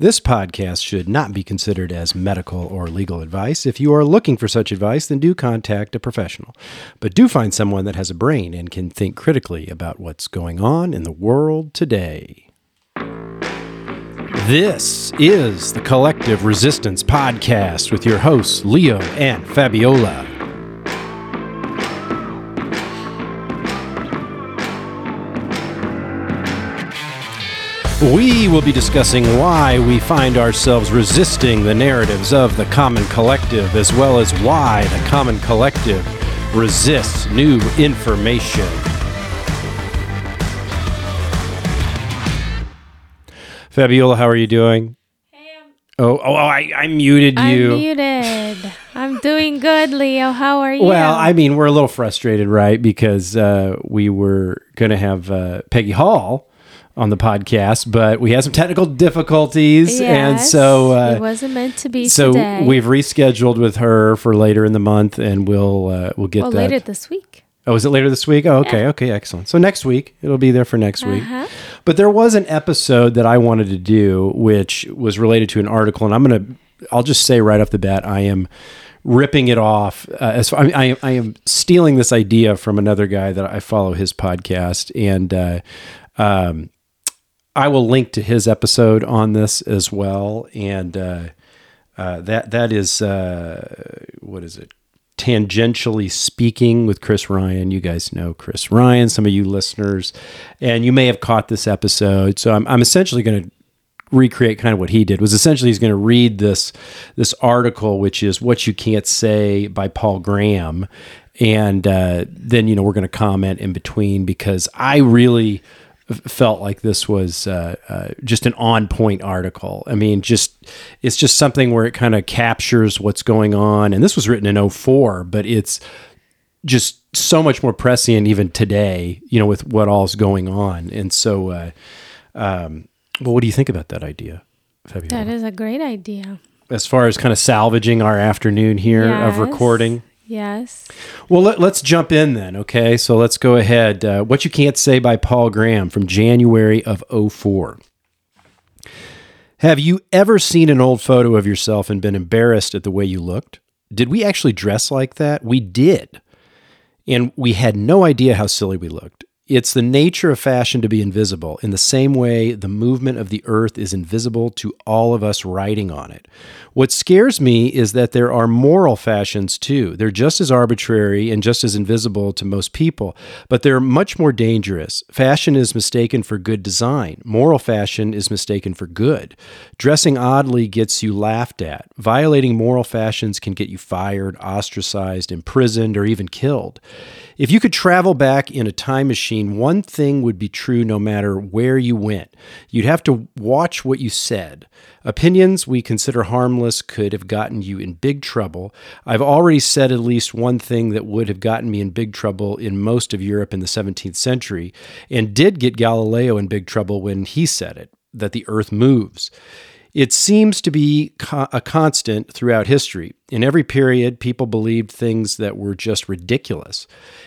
This podcast should not be considered as medical or legal advice. If you are looking for such advice, then do contact a professional. But do find someone that has a brain and can think critically about what's going on in the world today. This is the Collective Resistance Podcast with your hosts, Leo and Fabiola. We will be discussing why we find ourselves resisting the narratives of the common collective, as well as why the common collective resists new information. Fabiola, how are you doing? Oh, oh, I, I muted you. I'm muted. I'm doing good, Leo. How are you? Well, I mean, we're a little frustrated, right? Because uh, we were going to have uh, Peggy Hall on the podcast, but we had some technical difficulties, and so uh, it wasn't meant to be so today. we've rescheduled with her for later in the month, and we'll uh, we'll get well, that. later this week. Oh, is it later this week? Oh, okay, okay, excellent. So next week it'll be there for next week. Uh-huh. But there was an episode that I wanted to do, which was related to an article, and I'm gonna, I'll just say right off the bat, I am ripping it off. Uh, as I, I, I am stealing this idea from another guy that I follow his podcast, and uh, um, I will link to his episode on this as well, and uh, uh, that that is uh, what is it? Tangentially speaking with Chris Ryan. You guys know Chris Ryan, some of you listeners, and you may have caught this episode. So I'm, I'm essentially going to recreate kind of what he did was essentially he's going to read this this article which is what you can't say by paul graham and uh, then you know we're going to comment in between because i really felt like this was uh, uh, just an on point article i mean just it's just something where it kind of captures what's going on and this was written in 04 but it's just so much more prescient even today, you know, with what all's going on. And so, uh, um, well, what do you think about that idea, Fabiola? That is a great idea. as far as kind of salvaging our afternoon here of recording? Yes. Well, let, us jump in then. Okay. So let's go ahead. Uh, what You Can't Say by Paul Graham from January of 04. Have you ever seen an old photo of yourself and been embarrassed at the way you looked? Did we actually dress like that? We did. And we had no idea how silly we looked. It's the nature of fashion to be invisible, in the same way the movement of the earth is invisible to all of us riding on it. What scares me is that there are moral fashions too. They're just as arbitrary and just as invisible to most people, but they're much more dangerous. Fashion is mistaken for good design, moral fashion is mistaken for good. Dressing oddly gets you laughed at. Violating moral fashions can get you fired, ostracized, imprisoned, or even killed. If you could travel back in a time machine, one thing would be true no matter where you went. You'd have to watch what you said. Opinions we consider harmless could have gotten you in big trouble. I've already said at least one thing that would have gotten me in big trouble in most of Europe in the 17th century, and did get Galileo in big trouble when he said it that the earth moves. It seems to be a constant throughout history. In every period, people believed things that were just ridiculous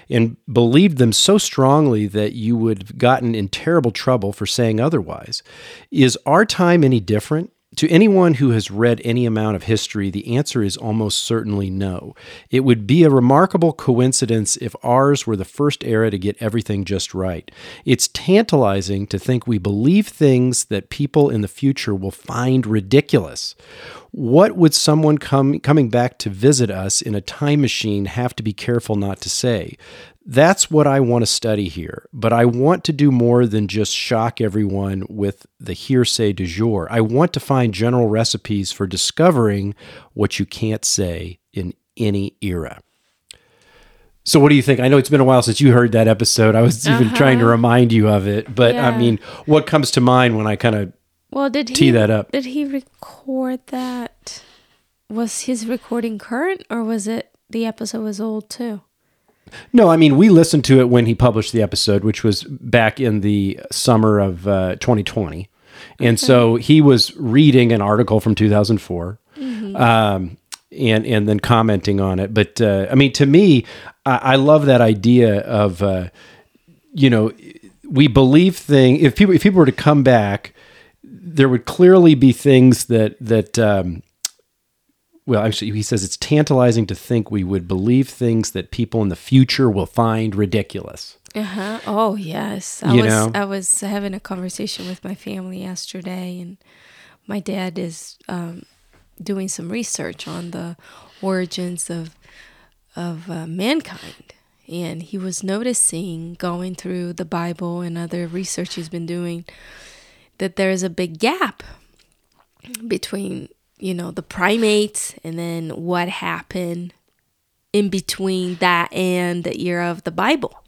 and believed them so strongly that you would have gotten in terrible trouble for saying otherwise. Is our time any different? To anyone who has read any amount of history, the answer is almost certainly no. It would be a remarkable coincidence if ours were the first era to get everything just right. It's tantalizing to think we believe things that people in the future will find ridiculous. What would someone come, coming back to visit us in a time machine have to be careful not to say? That's what I want to study here, but I want to do more than just shock everyone with the hearsay du jour. I want to find general recipes for discovering what you can't say in any era. So, what do you think? I know it's been a while since you heard that episode. I was even uh-huh. trying to remind you of it, but I mean, what comes to mind when I kind of Well, did he Tee that up. Did he record that? Was his recording current, or was it the episode was old too? No, I mean, we listened to it when he published the episode, which was back in the summer of uh, 2020. And so he was reading an article from 2004 um, and, and then commenting on it. But uh, I mean, to me, I, I love that idea of, uh, you know, we believe thing. If people, if people were to come back there would clearly be things that that um, well actually he says it's tantalizing to think we would believe things that people in the future will find ridiculous Uh-huh. Oh yes. I You was know? I was having a conversation with my family yesterday and my dad is um, doing some research on the origins of of uh, mankind and he was noticing going through the Bible and other research he's been doing that there is a big gap between you know the primates and then what happened in between that and the era of the Bible.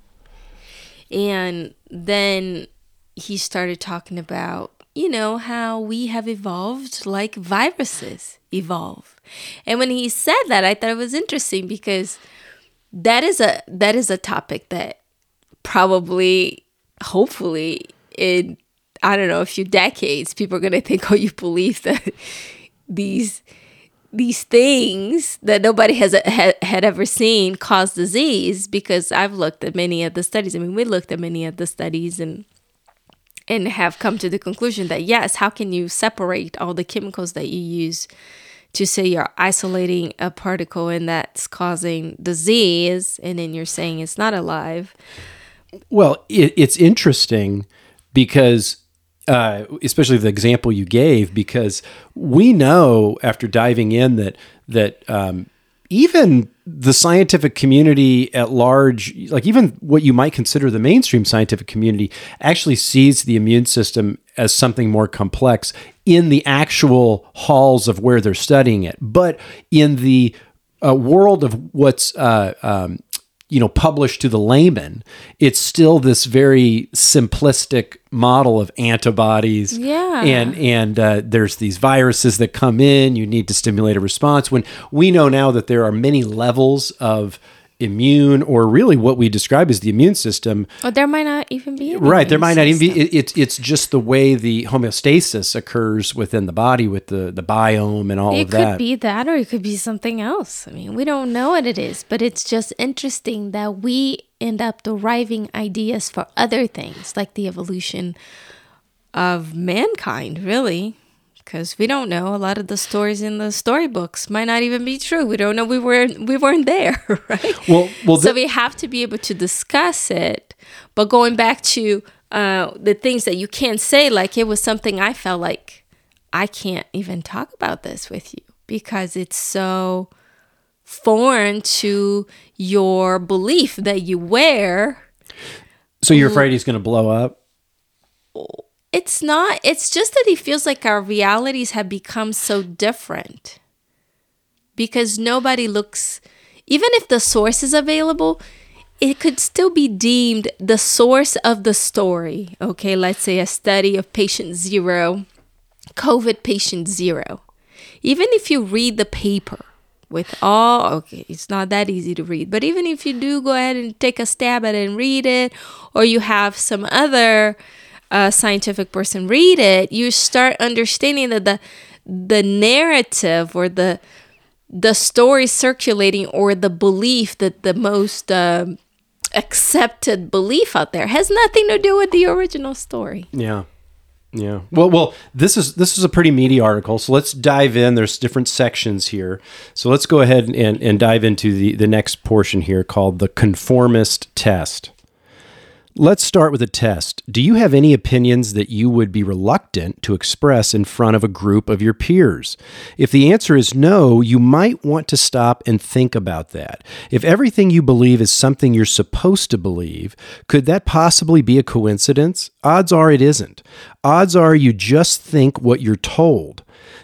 And then he started talking about, you know, how we have evolved like viruses evolve. And when he said that, I thought it was interesting because that is a that is a topic that probably hopefully in I don't know, a few decades, people are gonna think, oh, you believe that these these things that nobody has had, had ever seen cause disease because I've looked at many of the studies. I mean, we looked at many of the studies and and have come to the conclusion that yes, how can you separate all the chemicals that you use to say you're isolating a particle and that's causing disease and then you're saying it's not alive. Well, it, it's interesting because, uh, especially the example you gave, because we know after diving in that that um, even the scientific community at large, like even what you might consider the mainstream scientific community, actually sees the immune system as something more complex in the actual halls of where they're studying it, but in the uh, world of what's uh, um, you know published to the layman it's still this very simplistic model of antibodies Yeah. and and uh, there's these viruses that come in you need to stimulate a response when we know now that there are many levels of immune or really what we describe as the immune system Or there might not even be. right there might not even be it, it's it's just the way the homeostasis occurs within the body with the the biome and all It of that it could be that, or it could be something else. I mean, we don't know what it is, but it's just interesting that we end up deriving ideas for other things, like the evolution of mankind, really. Because we don't know a lot of the stories in the storybooks might not even be true. We don't know we weren't we weren't there, right? well well so we have to be able to discuss it. But going back to uh, the things that you can't say, like it was something I felt like I can't even talk about this with you because it's so foreign to your belief that you wear. so you're afraid he's going to blow up It's not, it's just that he feels like our realities have become so different because nobody looks, even if the source is available, it could still be deemed the source of the story. Okay, let's say a study of patient zero, COVID patient zero. Even if you read the paper with all, okay, it's not that easy to read, but even if you do go ahead and take a stab at it and read it, or you have some other uh, scientific person read it, you start understanding that the the narrative or the the story circulating or the belief that the most um, accepted belief out there has nothing to do with the original story. Yeah. Yeah. Well, well, this is this is a pretty meaty article. So let's dive in. There's different sections here. So let's go ahead and, and dive into the, the next portion here called the conformist test. Let's start with a test. Do you have any opinions that you would be reluctant to express in front of a group of your peers? If the answer is no, you might want to stop and think about that. If everything you believe is something you're supposed to believe, could that possibly be a coincidence? Odds are it isn't. Odds are you just think what you're told.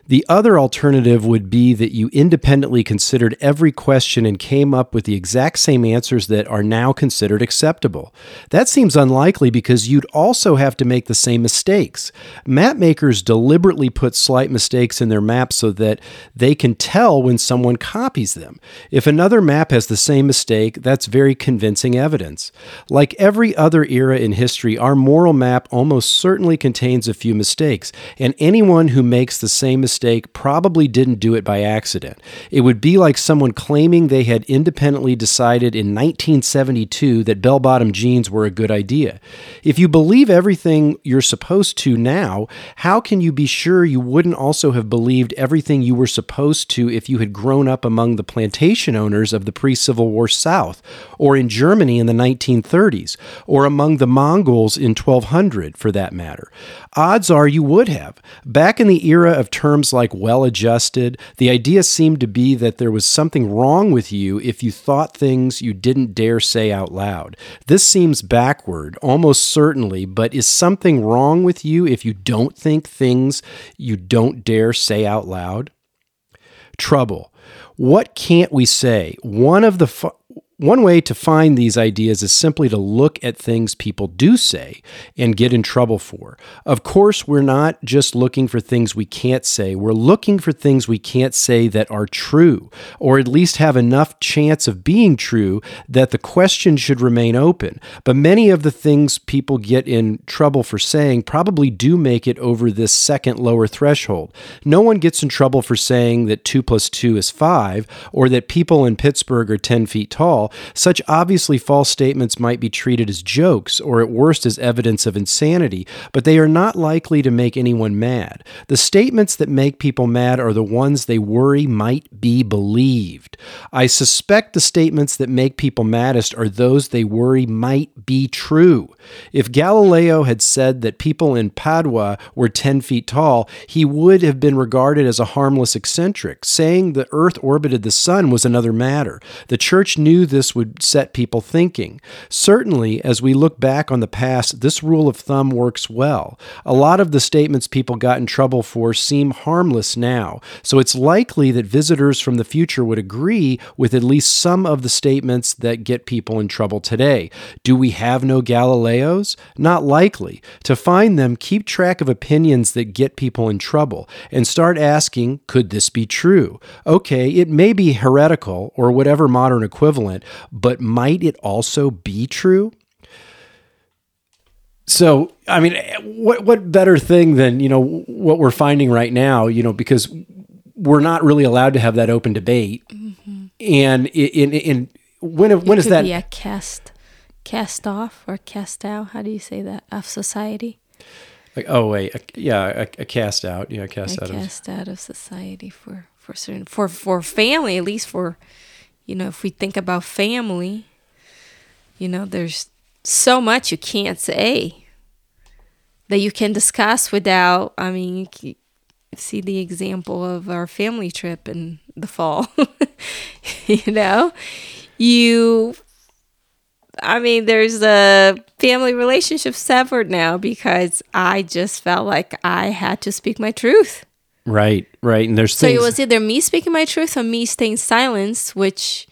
The other alternative would be that you independently considered every question and came up with the exact same answers that are now considered acceptable. That seems unlikely because you'd also have to make the same mistakes. Map makers deliberately put slight mistakes in their maps so that they can tell when someone copies them. If another map has the same mistake, that's very convincing evidence. Like every other era in history, our moral map almost certainly contains a few mistakes, and anyone who makes the same same mistake probably didn't do it by accident. It would be like someone claiming they had independently decided in 1972 that bell bottom jeans were a good idea. If you believe everything you're supposed to now, how can you be sure you wouldn't also have believed everything you were supposed to if you had grown up among the plantation owners of the pre Civil War South, or in Germany in the 1930s, or among the Mongols in 1200 for that matter? Odds are you would have. Back in the era of terms like well adjusted, the idea seemed to be that there was something wrong with you if you thought things you didn't dare say out loud. This seems backward, almost certainly, but is something wrong with you if you don't think things you don't dare say out loud? Trouble. What can't we say? One of the fu- one way to find these ideas is simply to look at things people do say and get in trouble for. Of course, we're not just looking for things we can't say, we're looking for things we can't say that are true, or at least have enough chance of being true that the question should remain open. But many of the things people get in trouble for saying probably do make it over this second lower threshold. No one gets in trouble for saying that 2 plus 2 is 5, or that people in Pittsburgh are 10 feet tall such obviously false statements might be treated as jokes or at worst as evidence of insanity, but they are not likely to make anyone mad. The statements that make people mad are the ones they worry might be believed. I suspect the statements that make people maddest are those they worry might be true. If Galileo had said that people in Padua were 10 feet tall, he would have been regarded as a harmless eccentric. Saying the earth orbited the sun was another matter. The church knew this this would set people thinking. Certainly, as we look back on the past, this rule of thumb works well. A lot of the statements people got in trouble for seem harmless now, so it's likely that visitors from the future would agree with at least some of the statements that get people in trouble today. Do we have no Galileos? Not likely. To find them, keep track of opinions that get people in trouble and start asking, could this be true? Okay, it may be heretical or whatever modern equivalent, but might it also be true? So, I mean, what what better thing than you know what we're finding right now? You know, because we're not really allowed to have that open debate, mm-hmm. and in, in, in when when it is that? Be a cast cast off or cast out. How do you say that of society? Like, oh wait, a, yeah, a, a, cast out, yeah, cast a out, cast of, out of society for for certain for for family, at least for you know, if we think about family, you know, there's so much you can't say that you can discuss without, I mean, see the example of our family trip in the fall. you know, you, I mean, there's a family relationship severed now because I just felt like I had to speak my truth. Right, right. And there's so things- it was either me speaking my truth or me staying silent, which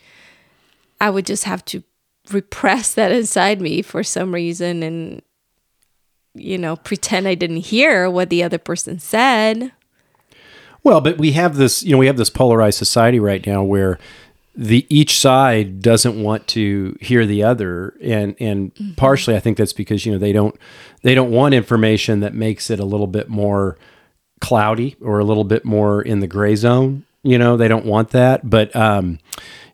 I would just have to repress that inside me for some reason and you know pretend I didn't hear what the other person said. Well, but we have this, you know, we have this polarized society right now where the each side doesn't want to hear the other and and mm-hmm. partially I think that's because you know they don't they don't want information that makes it a little bit more cloudy or a little bit more in the gray zone. You know, they don't want that. But, um,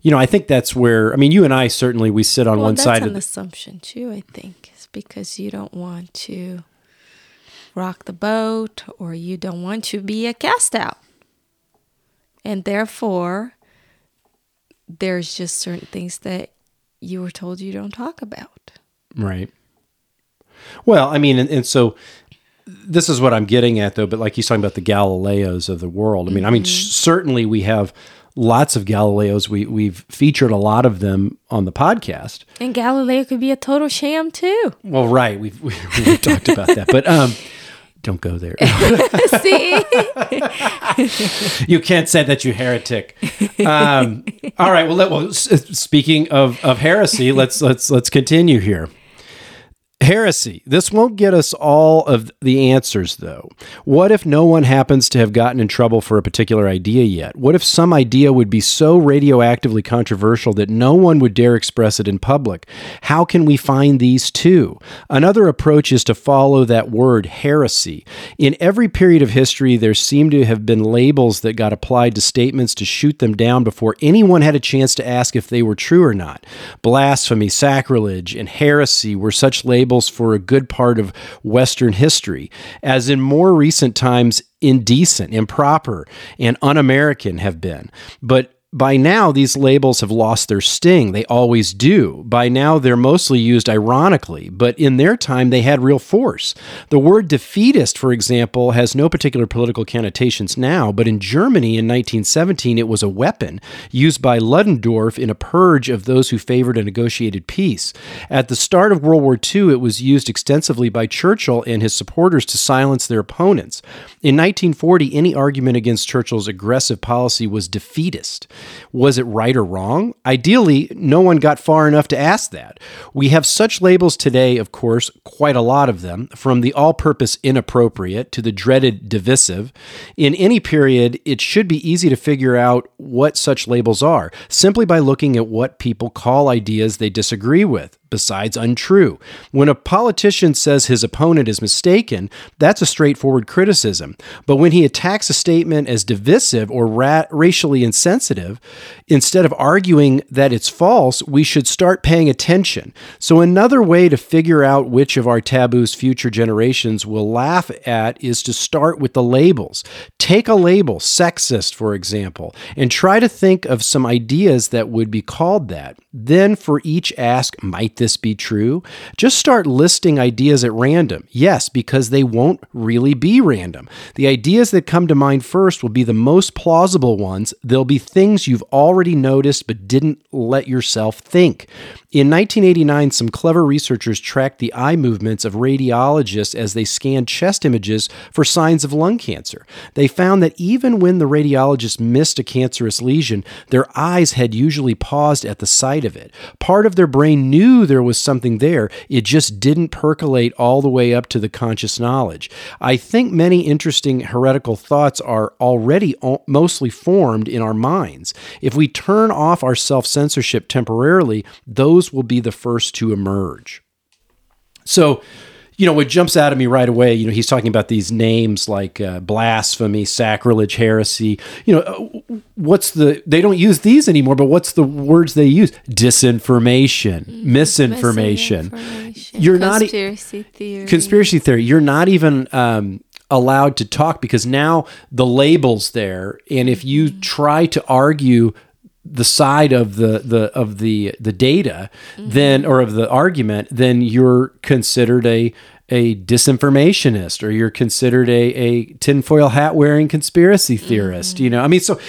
you know, I think that's where, I mean, you and I certainly, we sit on well, one side of that's an assumption too, I think, is because you don't want to rock the boat or you don't want to be a cast out. And therefore, there's just certain things that you were told you don't talk about. Right. Well, I mean, and, and so this is what I'm getting at, though. But like he's talking about the Galileos of the world. I mean, mm-hmm. I mean, mm-hmm. certainly we have lots of Galileos. We we've featured a lot of them on the podcast. And Galileo could be a total sham too. Well, right. We've we, have we have talked about that, but um, don't go there. See, you can't say that you heretic. Um, all right. Well, let, well, speaking of of heresy, let's let's let's continue here. Heresy. This won't get us all of the answers, though. What if no one happens to have gotten in trouble for a particular idea yet? What if some idea would be so radioactively controversial that no one would dare express it in public? How can we find these two? Another approach is to follow that word, heresy. In every period of history, there seem to have been labels that got applied to statements to shoot them down before anyone had a chance to ask if they were true or not. Blasphemy, sacrilege, and heresy were such labels for a good part of Western history, as in more recent times, indecent, improper, and un American have been. But by now, these labels have lost their sting. They always do. By now, they're mostly used ironically, but in their time, they had real force. The word defeatist, for example, has no particular political connotations now, but in Germany in 1917, it was a weapon used by Ludendorff in a purge of those who favored a negotiated peace. At the start of World War II, it was used extensively by Churchill and his supporters to silence their opponents. In 1940, any argument against Churchill's aggressive policy was defeatist. Was it right or wrong? Ideally, no one got far enough to ask that. We have such labels today, of course, quite a lot of them, from the all purpose inappropriate to the dreaded divisive. In any period, it should be easy to figure out what such labels are simply by looking at what people call ideas they disagree with besides untrue. When a politician says his opponent is mistaken, that's a straightforward criticism. But when he attacks a statement as divisive or ra- racially insensitive, instead of arguing that it's false, we should start paying attention. So, another way to figure out which of our taboos future generations will laugh at is to start with the labels. Take a label, sexist, for example, and try to think of some ideas that would be called that. Then, for each ask, might this be true? Just start listing ideas at random. Yes, because they won't really be random. The ideas that come to mind first will be the most plausible ones. They'll be things you've already noticed but didn't let yourself think. In 1989, some clever researchers tracked the eye movements of radiologists as they scanned chest images for signs of lung cancer. They found that even when the radiologist missed a cancerous lesion, their eyes had usually paused at the site of it. Part of their brain knew there was something there, it just didn't percolate all the way up to the conscious knowledge. I think many interesting heretical thoughts are already mostly formed in our minds. If we turn off our self censorship temporarily, those will be the first to emerge. So, you know, what jumps out at me right away, you know, he's talking about these names like uh, blasphemy, sacrilege, heresy. You know, uh, what's the, they don't use these anymore, but what's the words they use? Disinformation, misinformation. misinformation. You're conspiracy not, theory. Conspiracy theory. You're not even, um, allowed to talk because now the labels there and if you mm-hmm. try to argue the side of the the of the the data mm-hmm. then or of the argument then you're considered a a disinformationist or you're considered a a tinfoil hat wearing conspiracy theorist mm-hmm. you know i mean so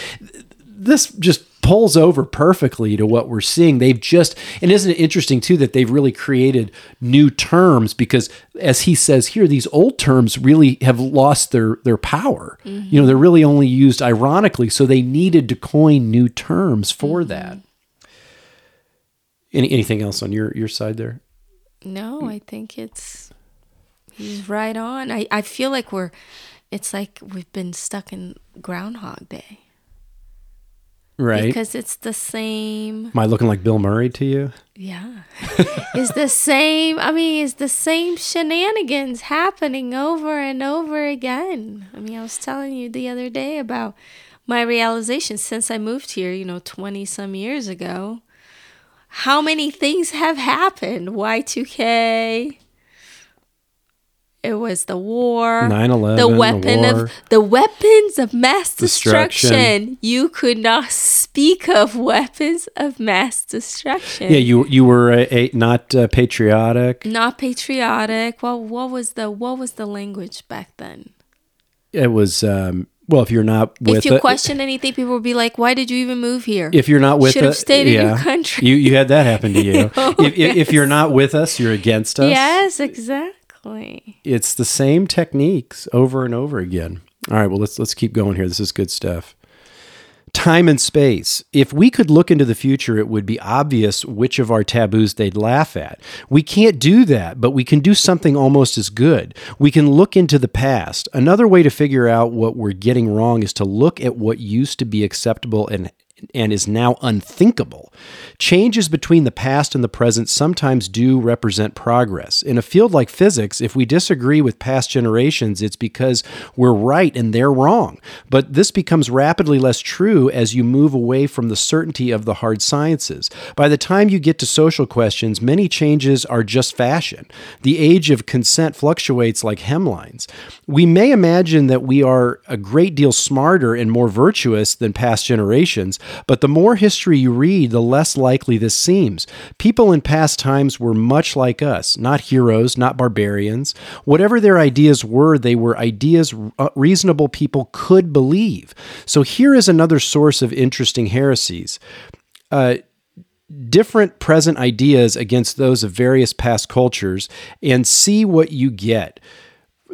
this just pulls over perfectly to what we're seeing. They've just, and isn't it interesting too that they've really created new terms because, as he says here, these old terms really have lost their their power. Mm-hmm. You know, they're really only used ironically, so they needed to coin new terms for mm-hmm. that. Any, anything else on your your side there? No, I think it's he's right on. I I feel like we're, it's like we've been stuck in Groundhog Day. Right. Because it's the same. Am I looking like Bill Murray to you? Yeah. it's the same. I mean, it's the same shenanigans happening over and over again. I mean, I was telling you the other day about my realization since I moved here, you know, 20 some years ago. How many things have happened? Y2K, it was the war, 9/11, the weapon the of the weapons of mass destruction. destruction. You could not speak of weapons of mass destruction. Yeah, you you were a, a not uh, patriotic. Not patriotic. Well, what was the what was the language back then? It was um, well, if you're not with if you it, question anything, people will be like, "Why did you even move here?" If you're not with should have stayed yeah, in your country. You you had that happen to you. oh, if, yes. if you're not with us, you're against us. Yes, exactly. Exactly. It's the same techniques over and over again. All right, well let's let's keep going here. This is good stuff. time and space. If we could look into the future, it would be obvious which of our taboos they'd laugh at. We can't do that, but we can do something almost as good. We can look into the past. Another way to figure out what we're getting wrong is to look at what used to be acceptable and and is now unthinkable. Changes between the past and the present sometimes do represent progress. In a field like physics, if we disagree with past generations, it's because we're right and they're wrong. But this becomes rapidly less true as you move away from the certainty of the hard sciences. By the time you get to social questions, many changes are just fashion. The age of consent fluctuates like hemlines. We may imagine that we are a great deal smarter and more virtuous than past generations, but the more history you read, the less likely this seems. People in past times were much like us, not heroes, not barbarians. Whatever their ideas were, they were ideas uh, reasonable people could believe. So here is another source of interesting heresies. Uh, different present ideas against those of various past cultures and see what you get.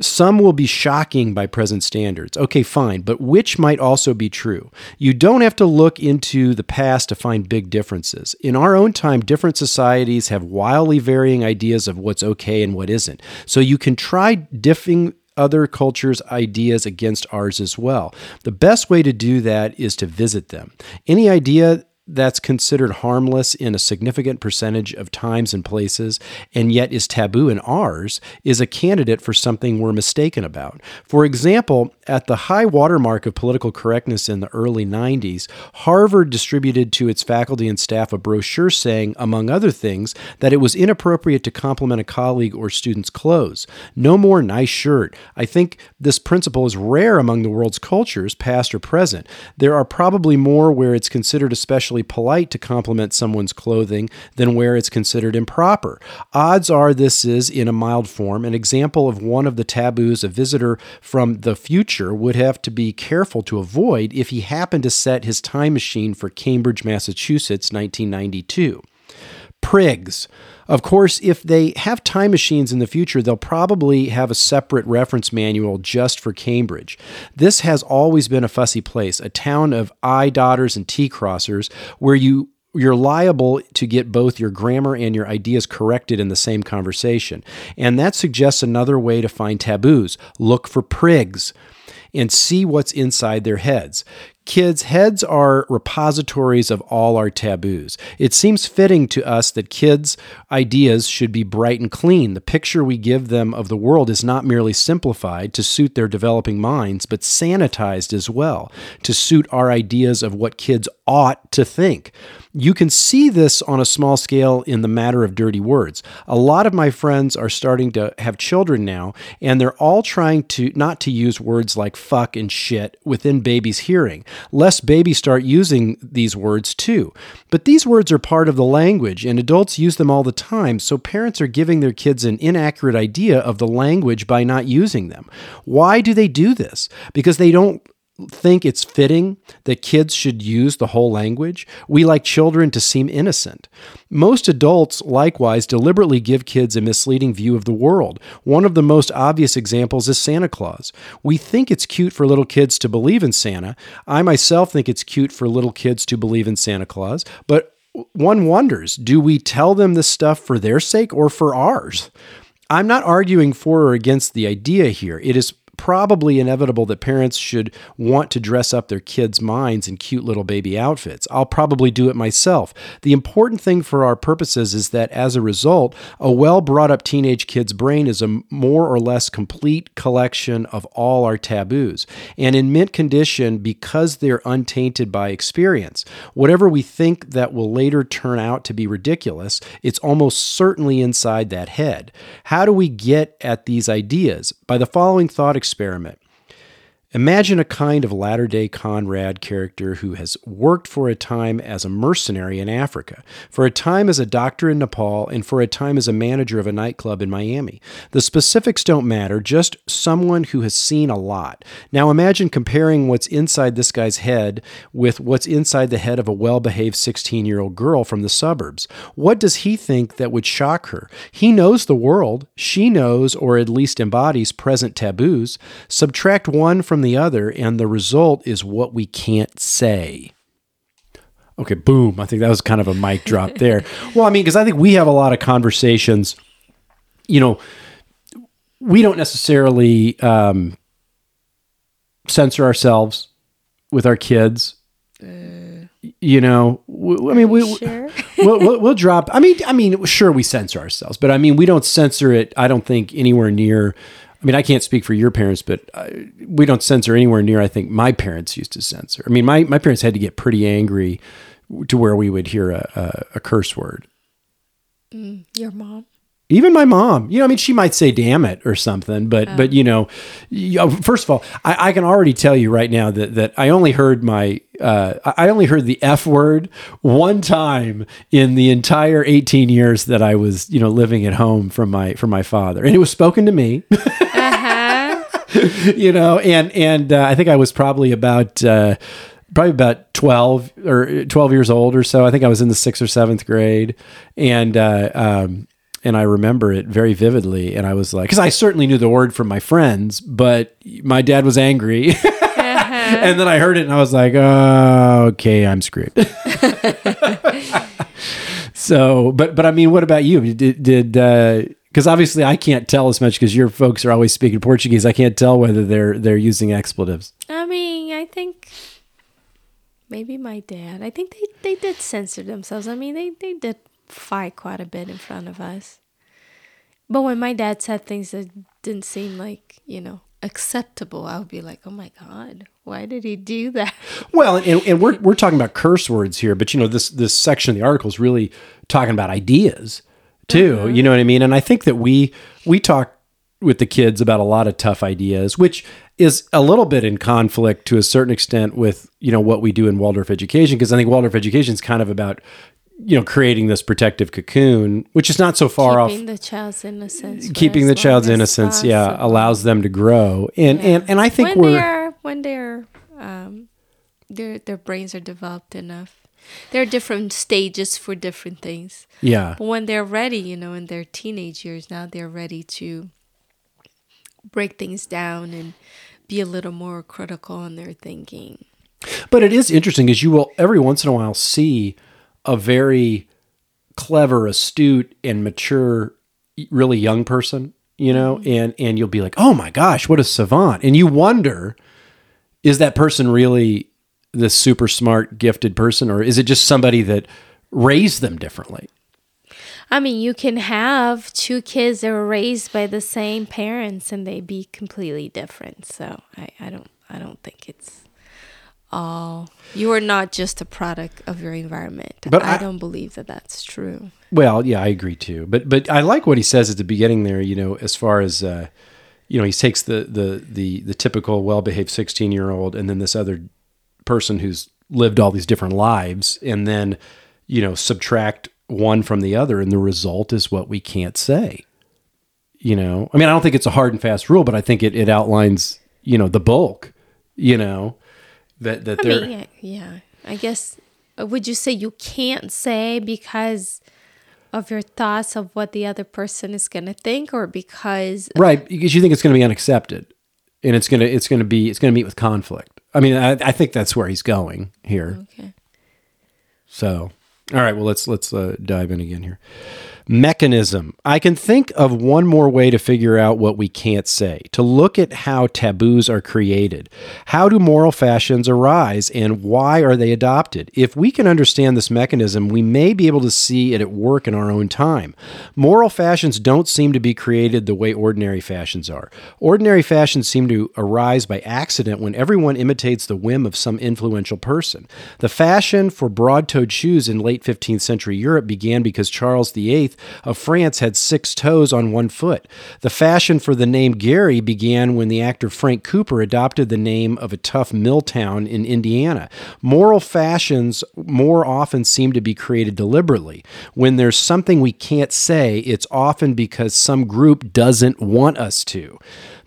Some will be shocking by present standards. Okay, fine, but which might also be true? You don't have to look into the past to find big differences. In our own time, different societies have wildly varying ideas of what's okay and what isn't. So you can try diffing other cultures' ideas against ours as well. The best way to do that is to visit them. Any idea that's considered harmless in a significant percentage of times and places, and yet is taboo in ours, is a candidate for something we're mistaken about. For example, at the high watermark of political correctness in the early 90s, Harvard distributed to its faculty and staff a brochure saying, among other things, that it was inappropriate to compliment a colleague or student's clothes. No more nice shirt. I think this principle is rare among the world's cultures, past or present. There are probably more where it's considered especially polite to compliment someone's clothing than where it's considered improper. Odds are this is, in a mild form, an example of one of the taboos a visitor from the future would have to be careful to avoid if he happened to set his time machine for Cambridge, Massachusetts, 1992. Prigs. Of course, if they have time machines in the future, they'll probably have a separate reference manual just for Cambridge. This has always been a fussy place, a town of I dotters and T crossers, where you you're liable to get both your grammar and your ideas corrected in the same conversation. And that suggests another way to find taboos. Look for prigs and see what's inside their heads. Kids' heads are repositories of all our taboos. It seems fitting to us that kids' ideas should be bright and clean. The picture we give them of the world is not merely simplified to suit their developing minds, but sanitized as well to suit our ideas of what kids ought to think. You can see this on a small scale in the matter of dirty words. A lot of my friends are starting to have children now, and they're all trying to not to use words like fuck and shit within babies' hearing lest babies start using these words too. But these words are part of the language, and adults use them all the time, so parents are giving their kids an inaccurate idea of the language by not using them. Why do they do this? Because they don't think it's fitting that kids should use the whole language. We like children to seem innocent. Most adults, likewise, deliberately give kids a misleading view of the world. One of the most obvious examples is Santa Claus. We think it's cute for little kids to believe in Santa. I myself think it's cute for little kids to believe in Santa Claus, but one wonders do we tell them this stuff for their sake or for ours? I'm not arguing for or against the idea here. It is probably inevitable that parents should want to dress up their kids' minds in cute little baby outfits. I'll probably do it myself. The important thing for our purposes is that as a result, a well brought up teenage kid's brain is a more or less complete collection of all our taboos. And in mint condition, because they're untainted by experience, whatever we think that will later turn out to be ridiculous, it's almost certainly inside that head. How do we get at these ideas? By the following thought experiment. Imagine a kind of latter day Conrad character who has worked for a time as a mercenary in Africa, for a time as a doctor in Nepal, and for a time as a manager of a nightclub in Miami. The specifics don't matter, just someone who has seen a lot. Now imagine comparing what's inside this guy's head with what's inside the head of a well behaved 16 year old girl from the suburbs. What does he think that would shock her? He knows the world, she knows, or at least embodies present taboos. Subtract one from the other, and the result is what we can't say. Okay, boom. I think that was kind of a mic drop there. well, I mean, because I think we have a lot of conversations, you know, we don't necessarily um, censor ourselves with our kids. Uh, you know, w- I mean, we, Sure. we'll, we'll, we'll drop. I mean, I mean, sure, we censor ourselves, but I mean, we don't censor it. I don't think anywhere near. I mean, I can't speak for your parents, but uh, we don't censor anywhere near. I think my parents used to censor. I mean, my my parents had to get pretty angry to where we would hear a, a, a curse word. Your mom. Even my mom, you know, I mean, she might say "damn it" or something, but but you know, you know, first of all, I, I can already tell you right now that that I only heard my uh, I only heard the f word one time in the entire eighteen years that I was you know living at home from my from my father, and it was spoken to me. Uh-huh. you know, and and uh, I think I was probably about uh, probably about twelve or twelve years old or so. I think I was in the sixth or seventh grade, and uh, um, and I remember it very vividly. And I was like, because I certainly knew the word from my friends, but my dad was angry. Uh-huh. and then I heard it, and I was like, oh, okay, I'm screwed. so, but but I mean, what about you? Did did uh, because obviously I can't tell as much because your folks are always speaking Portuguese. I can't tell whether they're they're using expletives. I mean, I think maybe my dad. I think they, they did censor themselves. I mean, they, they did fight quite a bit in front of us. But when my dad said things that didn't seem like, you know, acceptable, I would be like, oh my God, why did he do that? Well, and, and we're we're talking about curse words here, but you know this this section of the article is really talking about ideas too. Mm-hmm. You know what I mean? And I think that we we talk with the kids about a lot of tough ideas, which is a little bit in conflict to a certain extent with you know what we do in Waldorf education, because I think Waldorf education is kind of about you know creating this protective cocoon, which is not so far off keeping the child's innocence. keeping the child's innocence yeah allows them to grow and and and i think when we're they're when they're um, their their brains are developed enough. There are different stages for different things. yeah But when they're ready, you know, in their teenage years now, they're ready to break things down and be a little more critical in their thinking. but it is interesting because you will every once in a while see a very clever astute and mature really young person you know Mm-hmm. and and you'll be like oh my gosh what a savant and you wonder is that person really this super smart gifted person or is it just somebody that raised them differently I mean, you can have two kids that were raised by the same parents and they be completely different. So I, I don't I don't think it's all you are not just a product of your environment. But I, I- don't believe that that's true. Well, yeah, I agree too. But but I like what he says at the beginning there. You know, as far as uh, you know, he takes the the the the typical well behaved sixteen year old, and then this other person who's lived all these different lives, and then you know subtract one from the other, and the result is what we can't say. You know, I mean, I don't think it's a hard and fast rule, but I think it it outlines you know the bulk. You know that that I they're mean, yeah. I guess uh, would you say you can't say because of your thoughts of what the other person is going to think or because right because you think it's going to be unaccepted and it's going to it's going to be it's going to meet with conflict i mean I, I think that's where he's going here okay. so all right well let's let's uh, dive in again here mechanism. I can think of one more way to figure out what we can't say to look at how taboos are created. How do moral fashions arise and why are they adopted? If we can understand this mechanism we may be able to see it at work in our own time. Moral fashions don't seem to be created the way ordinary fashions are. Ordinary fashions seem to arise by accident when everyone imitates the whim of some influential person. The fashion for broad-toed shoes in late 15th century europe began because charles VIII of France had six toes on one foot. The fashion for the name Gary began when the actor Frank Cooper adopted the name of a tough mill town in Indiana. Moral fashions more often seem to be created deliberately. When there's something we can't say, it's often because some group doesn't want us to.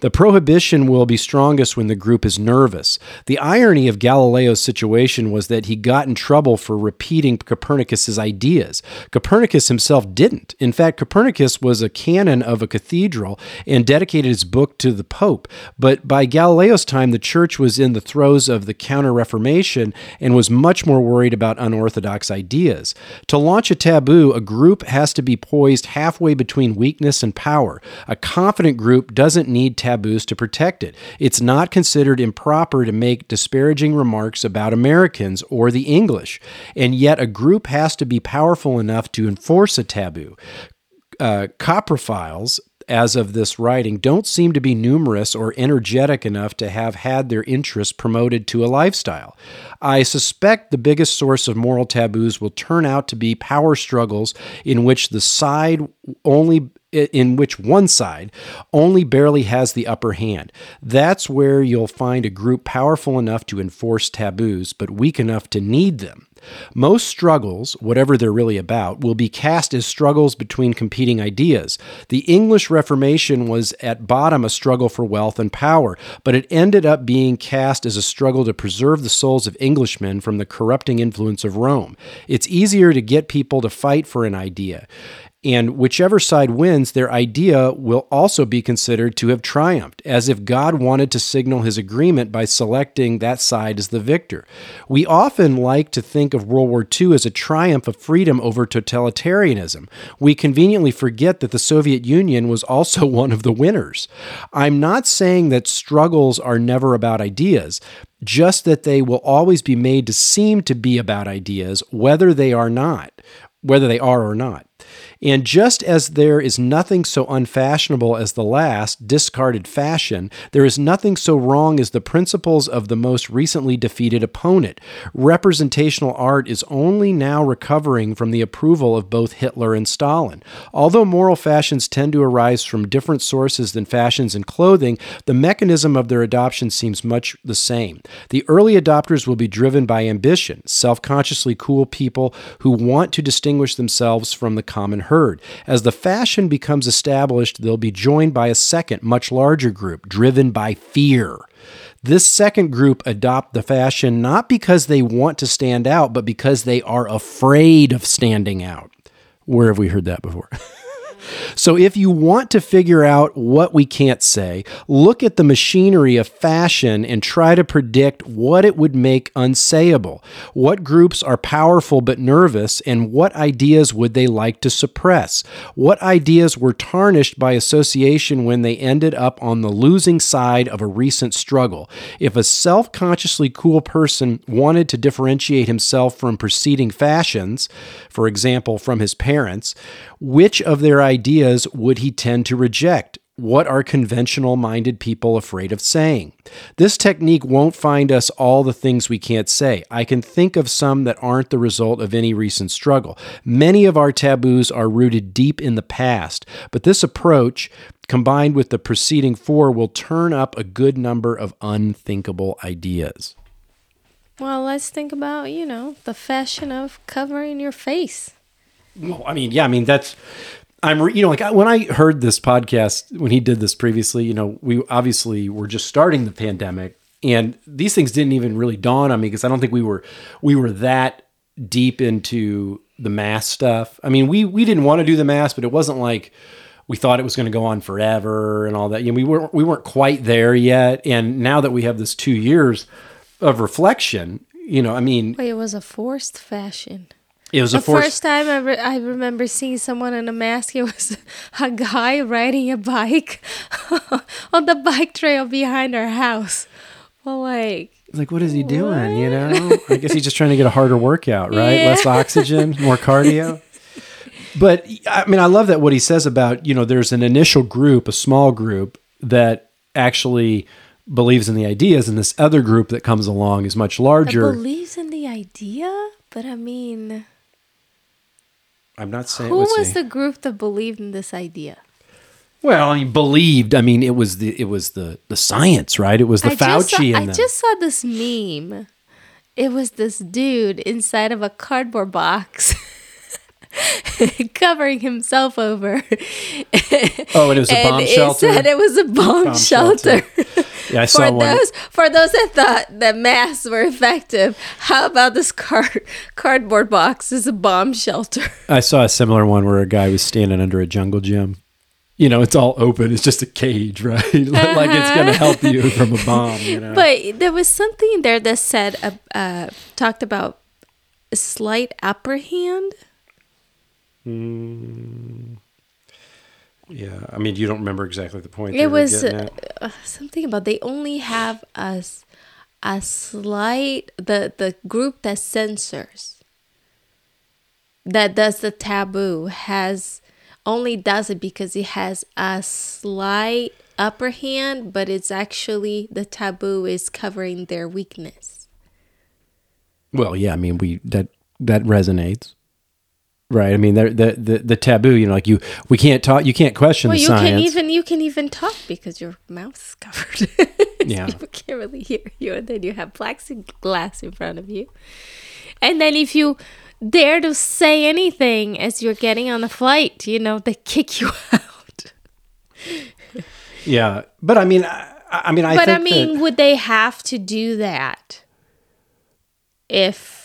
The prohibition will be strongest when the group is nervous. The irony of Galileo's situation was that he got in trouble for repeating Copernicus's ideas. Copernicus himself didn't. In fact, Copernicus was a canon of a cathedral and dedicated his book to the Pope. But by Galileo's time, the church was in the throes of the Counter Reformation and was much more worried about unorthodox ideas. To launch a taboo, a group has to be poised halfway between weakness and power. A confident group doesn't need taboos to protect it. It's not considered improper to make disparaging remarks about Americans or the English. And yet, a group has to be powerful enough to enforce a taboo. Uh, coprophiles as of this writing, don't seem to be numerous or energetic enough to have had their interests promoted to a lifestyle. I suspect the biggest source of moral taboos will turn out to be power struggles in which the side only in which one side only barely has the upper hand. That's where you'll find a group powerful enough to enforce taboos, but weak enough to need them. Most struggles, whatever they're really about, will be cast as struggles between competing ideas. The English Reformation was at bottom a struggle for wealth and power, but it ended up being cast as a struggle to preserve the souls of Englishmen from the corrupting influence of Rome. It's easier to get people to fight for an idea. And whichever side wins, their idea will also be considered to have triumphed, as if God wanted to signal his agreement by selecting that side as the victor. We often like to think of World War II as a triumph of freedom over totalitarianism. We conveniently forget that the Soviet Union was also one of the winners. I'm not saying that struggles are never about ideas, just that they will always be made to seem to be about ideas, whether they are not, whether they are or not. And just as there is nothing so unfashionable as the last, discarded fashion, there is nothing so wrong as the principles of the most recently defeated opponent. Representational art is only now recovering from the approval of both Hitler and Stalin. Although moral fashions tend to arise from different sources than fashions in clothing, the mechanism of their adoption seems much the same. The early adopters will be driven by ambition, self consciously cool people who want to distinguish themselves from the common herd heard. As the fashion becomes established, they'll be joined by a second, much larger group, driven by fear. This second group adopt the fashion not because they want to stand out, but because they are afraid of standing out. Where have we heard that before? So, if you want to figure out what we can't say, look at the machinery of fashion and try to predict what it would make unsayable. What groups are powerful but nervous, and what ideas would they like to suppress? What ideas were tarnished by association when they ended up on the losing side of a recent struggle? If a self consciously cool person wanted to differentiate himself from preceding fashions, for example, from his parents, which of their ideas would he tend to reject? What are conventional minded people afraid of saying? This technique won't find us all the things we can't say. I can think of some that aren't the result of any recent struggle. Many of our taboos are rooted deep in the past, but this approach, combined with the preceding four, will turn up a good number of unthinkable ideas. Well, let's think about, you know, the fashion of covering your face. Well, I mean, yeah, I mean that's I'm you know like when I heard this podcast when he did this previously, you know, we obviously were just starting the pandemic and these things didn't even really dawn on me because I don't think we were we were that deep into the mass stuff. I mean, we we didn't want to do the mass, but it wasn't like we thought it was going to go on forever and all that. You know, we weren't we weren't quite there yet. And now that we have this two years of reflection, you know, I mean, Wait, it was a forced fashion. It was the first time I, re- I remember seeing someone in a mask. It was a guy riding a bike on the bike trail behind our house. Well, like like, what is he doing? You know, I guess he's just trying to get a harder workout, right? Yeah. Less oxygen, more cardio. But I mean, I love that what he says about you know, there's an initial group, a small group that actually believes in the ideas, and this other group that comes along is much that larger. believes in the idea, but I mean, I'm not saying who was the group that believed in this idea? well, I mean, believed. I mean, it was the it was the the science, right? It was the I Fauci saw, and I just saw this meme. It was this dude inside of a cardboard box. covering himself over. Oh, and it was a bomb and shelter? It said it was a bomb, Bomb shelter. shelter. Yeah, I saw for one. those for those that thought that masks were effective, how about this card cardboard box is a bomb shelter? I saw a similar one where a guy was standing under a jungle gym. You know, it's all open. It's just a cage, right? like it's going to help you from a bomb. You know. But there was something there that said uh, uh, talked about a slight upper hand. Yeah, I mean, you don't remember exactly the point. It was uh, uh, something about they only have a, a slight the the group that censors that does the taboo has only does it because it has a slight upper hand, but it's actually the taboo is covering their weakness. Well, yeah, I mean, we that that resonates, right? I mean, the the the, taboo. You know, like you, we can't talk. You can't question Well, the you science. can even you can even talk because your mouth's covered. Yeah. people can't really hear you, and then you have plexiglass in front of you. And then if you dare to say anything as you're getting on the flight, you know they kick you out. yeah, but I mean, I, I mean, I but I mean, that, would they have to do that if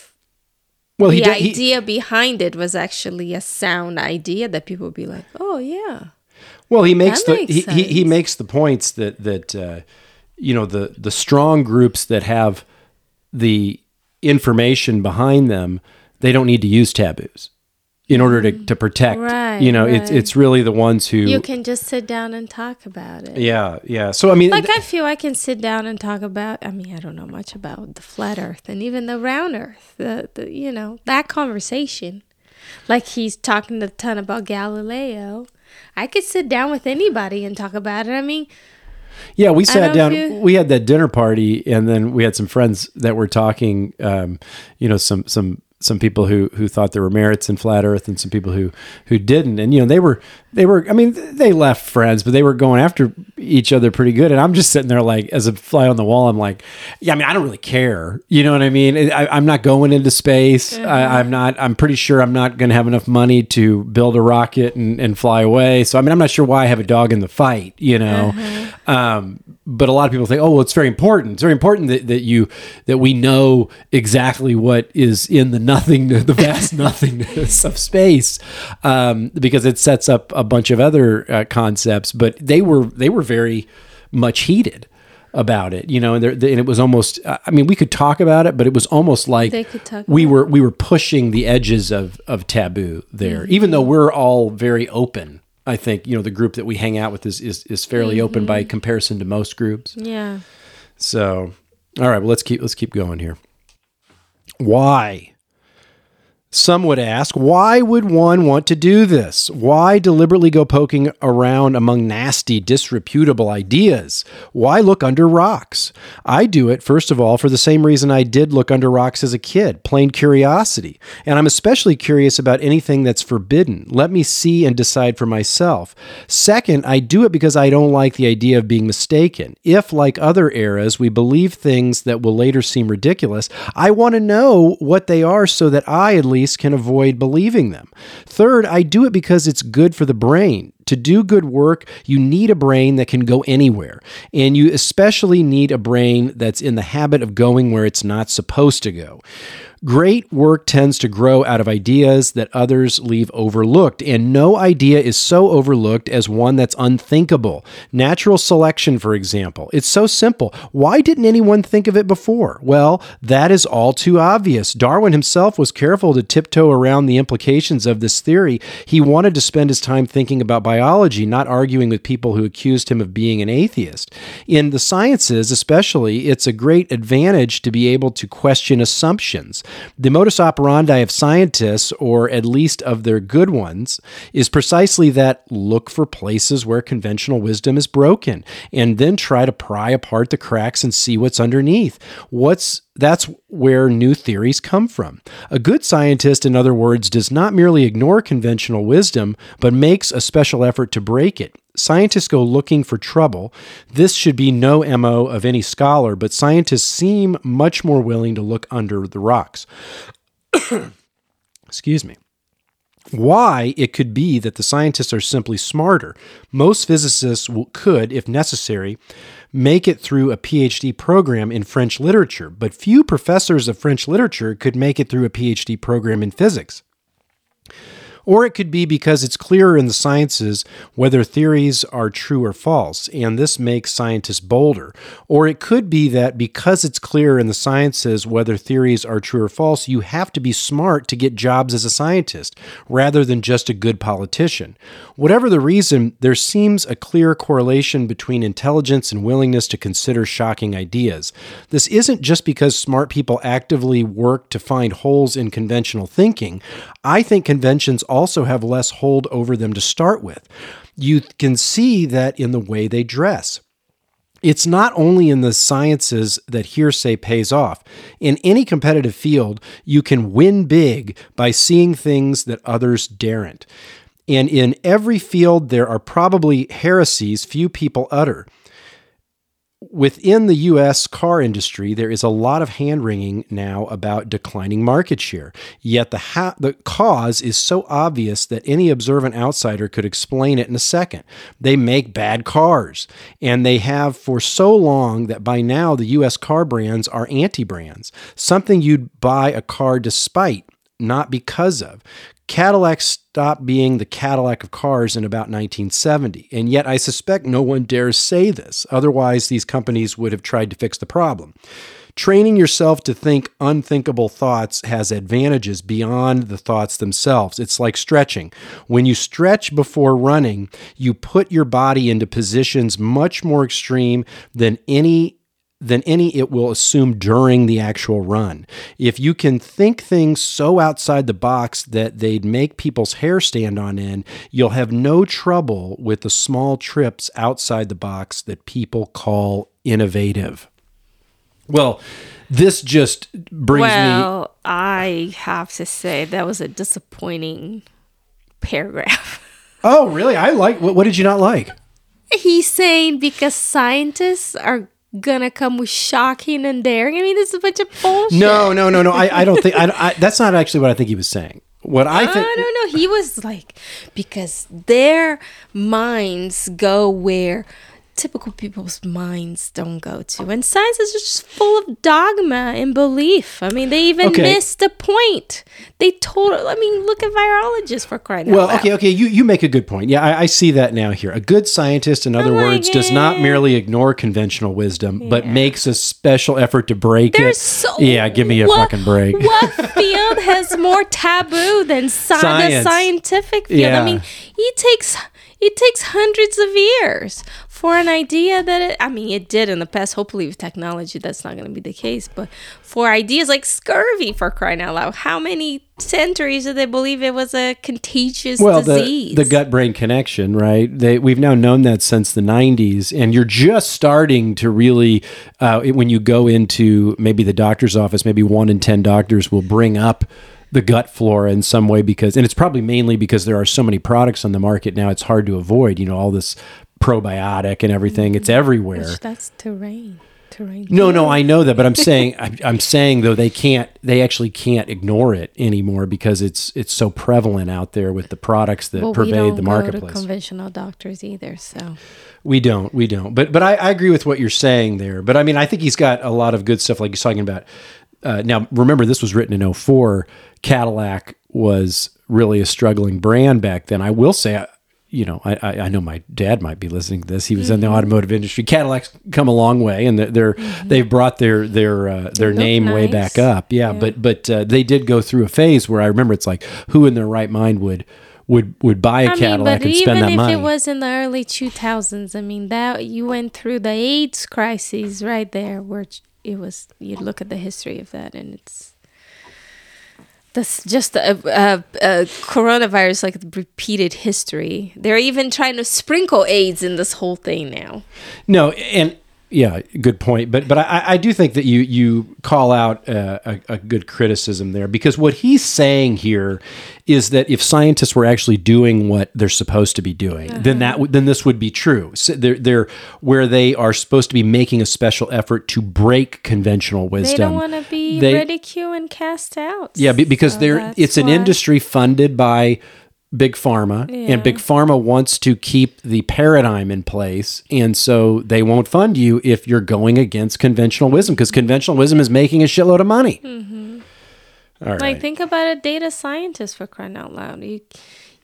well, the he, did- he idea behind it was actually a sound idea that people would be like, "Oh yeah." Well, he makes That the makes he, he he makes the points that that uh, you know the the strong groups that have the information behind them, they don't need to use taboos in order to, to protect. Right, you know, it's right. it's really the ones who. You can just sit down and talk about it. yeah, yeah. So I mean, Like I feel I can sit down and talk about. I mean, I don't know much about the flat Earth and even the round Earth. The, the you know that conversation, like he's talking a ton about Galileo. I could sit down with anybody and talk about it. I mean, Yeah, we sat down. you- We had that dinner party, and then we had some friends that were talking. Um, you know, some some some people who who thought there were merits in flat Earth, and some people who who didn't. And you know, they were they were. I mean, they left friends, but they were going after each other pretty good. And I'm just sitting there like, as a fly on the wall, I'm like, yeah. I mean, I don't really care. You know what I mean? I, I'm not going into space. I, I'm not. I'm pretty sure I'm not going to have enough money to build a rocket and, and fly away. So I mean, I'm not sure why I have a dog in the fight. You know. Um, but a lot of people think, oh, well, it's very important. It's very important that, that you that we know exactly what is in the nothing, the vast nothingness of space, um, because it sets up a bunch of other uh, concepts. But they were they were very much heated about it, you know, and, there, and it was almost. I mean, we could talk about it, but it was almost like They could talk we were we were pushing the edges of of taboo there, even though we're all very open. I think you know the group that we hang out with is is, is fairly open by comparison to most groups. yeah. So, all right, well let's keep let's keep going here. Why? Some would ask, why would one want to do this? Why deliberately go poking around among nasty, disreputable ideas? Why look under rocks? I do it, first of all, for the same reason I did look under rocks as a kid plain curiosity. And I'm especially curious about anything that's forbidden. Let me see and decide for myself. Second, I do it because I don't like the idea of being mistaken. If, like other eras, we believe things that will later seem ridiculous, I want to know what they are so that I, at least, can avoid believing them. Third, I do it because it's good for the brain. To do good work, you need a brain that can go anywhere. And you especially need a brain that's in the habit of going where it's not supposed to go. Great work tends to grow out of ideas that others leave overlooked, and no idea is so overlooked as one that's unthinkable. Natural selection, for example. It's so simple. Why didn't anyone think of it before? Well, that is all too obvious. Darwin himself was careful to tiptoe around the implications of this theory. He wanted to spend his time thinking about biology, not arguing with people who accused him of being an atheist. In the sciences, especially, it's a great advantage to be able to question assumptions. The modus operandi of scientists, or at least of their good ones, is precisely that look for places where conventional wisdom is broken and then try to pry apart the cracks and see what's underneath. What's that's where new theories come from. A good scientist, in other words, does not merely ignore conventional wisdom, but makes a special effort to break it. Scientists go looking for trouble. This should be no MO of any scholar, but scientists seem much more willing to look under the rocks. Excuse me. Why? It could be that the scientists are simply smarter. Most physicists could, if necessary, make it through a PhD program in French literature, but few professors of French literature could make it through a PhD program in physics. Or it could be because it's clearer in the sciences whether theories are true or false, and this makes scientists bolder. Or it could be that because it's clearer in the sciences whether theories are true or false, you have to be smart to get jobs as a scientist rather than just a good politician. Whatever the reason, there seems a clear correlation between intelligence and willingness to consider shocking ideas. This isn't just because smart people actively work to find holes in conventional thinking. I think conventions have less hold over them to start with. You can see that in the way they dress. It's not only in the sciences that hearsay pays off. In any competitive field, you can win big by seeing things that others daren't. And in every field, there are probably heresies few people utter within the US car industry, there is a lot of hand wringing now about declining market share. Yet the, ha- the cause is so obvious that any observant outsider could explain it in a second. They make bad cars, and they have for so long that by now the US car brands are anti brands, something you'd buy a car despite not because of. Cadillac stopped being the Cadillac of cars in about 1970, and yet I suspect no one dares say this. Otherwise, these companies would have tried to fix the problem. Training yourself to think unthinkable thoughts has advantages beyond the thoughts themselves. It's like stretching. When you stretch before running, you put your body into positions much more extreme than any than any it will assume during the actual run. If you can think things so outside the box that they'd make people's hair stand on end, you'll have no trouble with the small trips outside the box that people call innovative. Well, this just brings well, me. I have to say that was a disappointing paragraph. Oh, really? I like. What, what did you not like? He's saying because scientists are gonna come with shocking and daring. I mean, this is a bunch of bullshit. No, no, no, no. I, I don't think. I, I, that's not actually what I think he was saying. What I think. I don't know. He was like, because their minds go where typical people's minds don't go to. And science is just full of dogma and belief. I mean, they even Okay. missed the point. They told, I mean, look at virologists for crying Well, out loud. okay, okay. You you make a good point. Yeah, I, I see that now here. A good scientist, in oh other I'm like, words, does not merely ignore conventional wisdom, but makes a special effort to break There's it. so yeah, give me a what- fucking break. What field has more taboo than sci- the Science. scientific field? Yeah. I mean, he takes it takes hundreds of years for an idea that it, I mean, it did in the past. Hopefully, with technology, that's not going to be the case. But for ideas like scurvy, for crying out loud, how many centuries did they believe it was a contagious Well, the, disease? the gut brain connection, right? They, we've now known that since the 90s, and you're just starting to really, uh, when you go into maybe the doctor's office, maybe one in 10 doctors will bring up the gut flora in some way because, and it's probably mainly because there are so many products on the market now, it's hard to avoid, you know, all this probiotic and everything. It's everywhere. Which that's terrain. Terrain. No, no, I know that, but I'm saying I'm, I'm saying though they can't they actually can't ignore it anymore because it's it's so prevalent out there with the products that Well, we pervade don't the go to marketplace. conventional doctors either. So we don't, we don't. But but I, I agree with what you're saying there. But I mean, I think he's got a lot of good stuff like he's talking about. Uh, now, remember, this was written in 04. Cadillac was really a struggling brand back then. I will say, you know, I, I, I know my dad might be listening to this. He was in the Mm-hmm. automotive industry. Cadillac's come a long way, and they're, they're they've brought their their uh, their name way back up. Yeah, but but uh, they did go through a phase where I remember it's like who in their right mind would would would buy a I Cadillac but and spend that money. Even if it was in the early 2000s, I mean, that you went through the AIDS crisis right there, where it was. You look at the history of that, and it's that's just a, a, a coronavirus like repeated history. They're even trying to sprinkle AIDS in this whole thing now. No, and yeah, good point. But but I, I do think that you you call out uh, a, a good criticism there because what he's saying here is that if scientists were actually doing what they're supposed to be doing, then that w- then this would be true. So they're they're where they are supposed to be making a special effort to break conventional wisdom. They don't want to be ridiculed and cast out. Yeah, because So they're that's it's an industry funded by big pharma Yeah. and big pharma wants to keep the paradigm in place and so they won't fund you if you're going against conventional wisdom because conventional wisdom is making a shitload of money. All right. Like think about a data scientist for crying out loud. You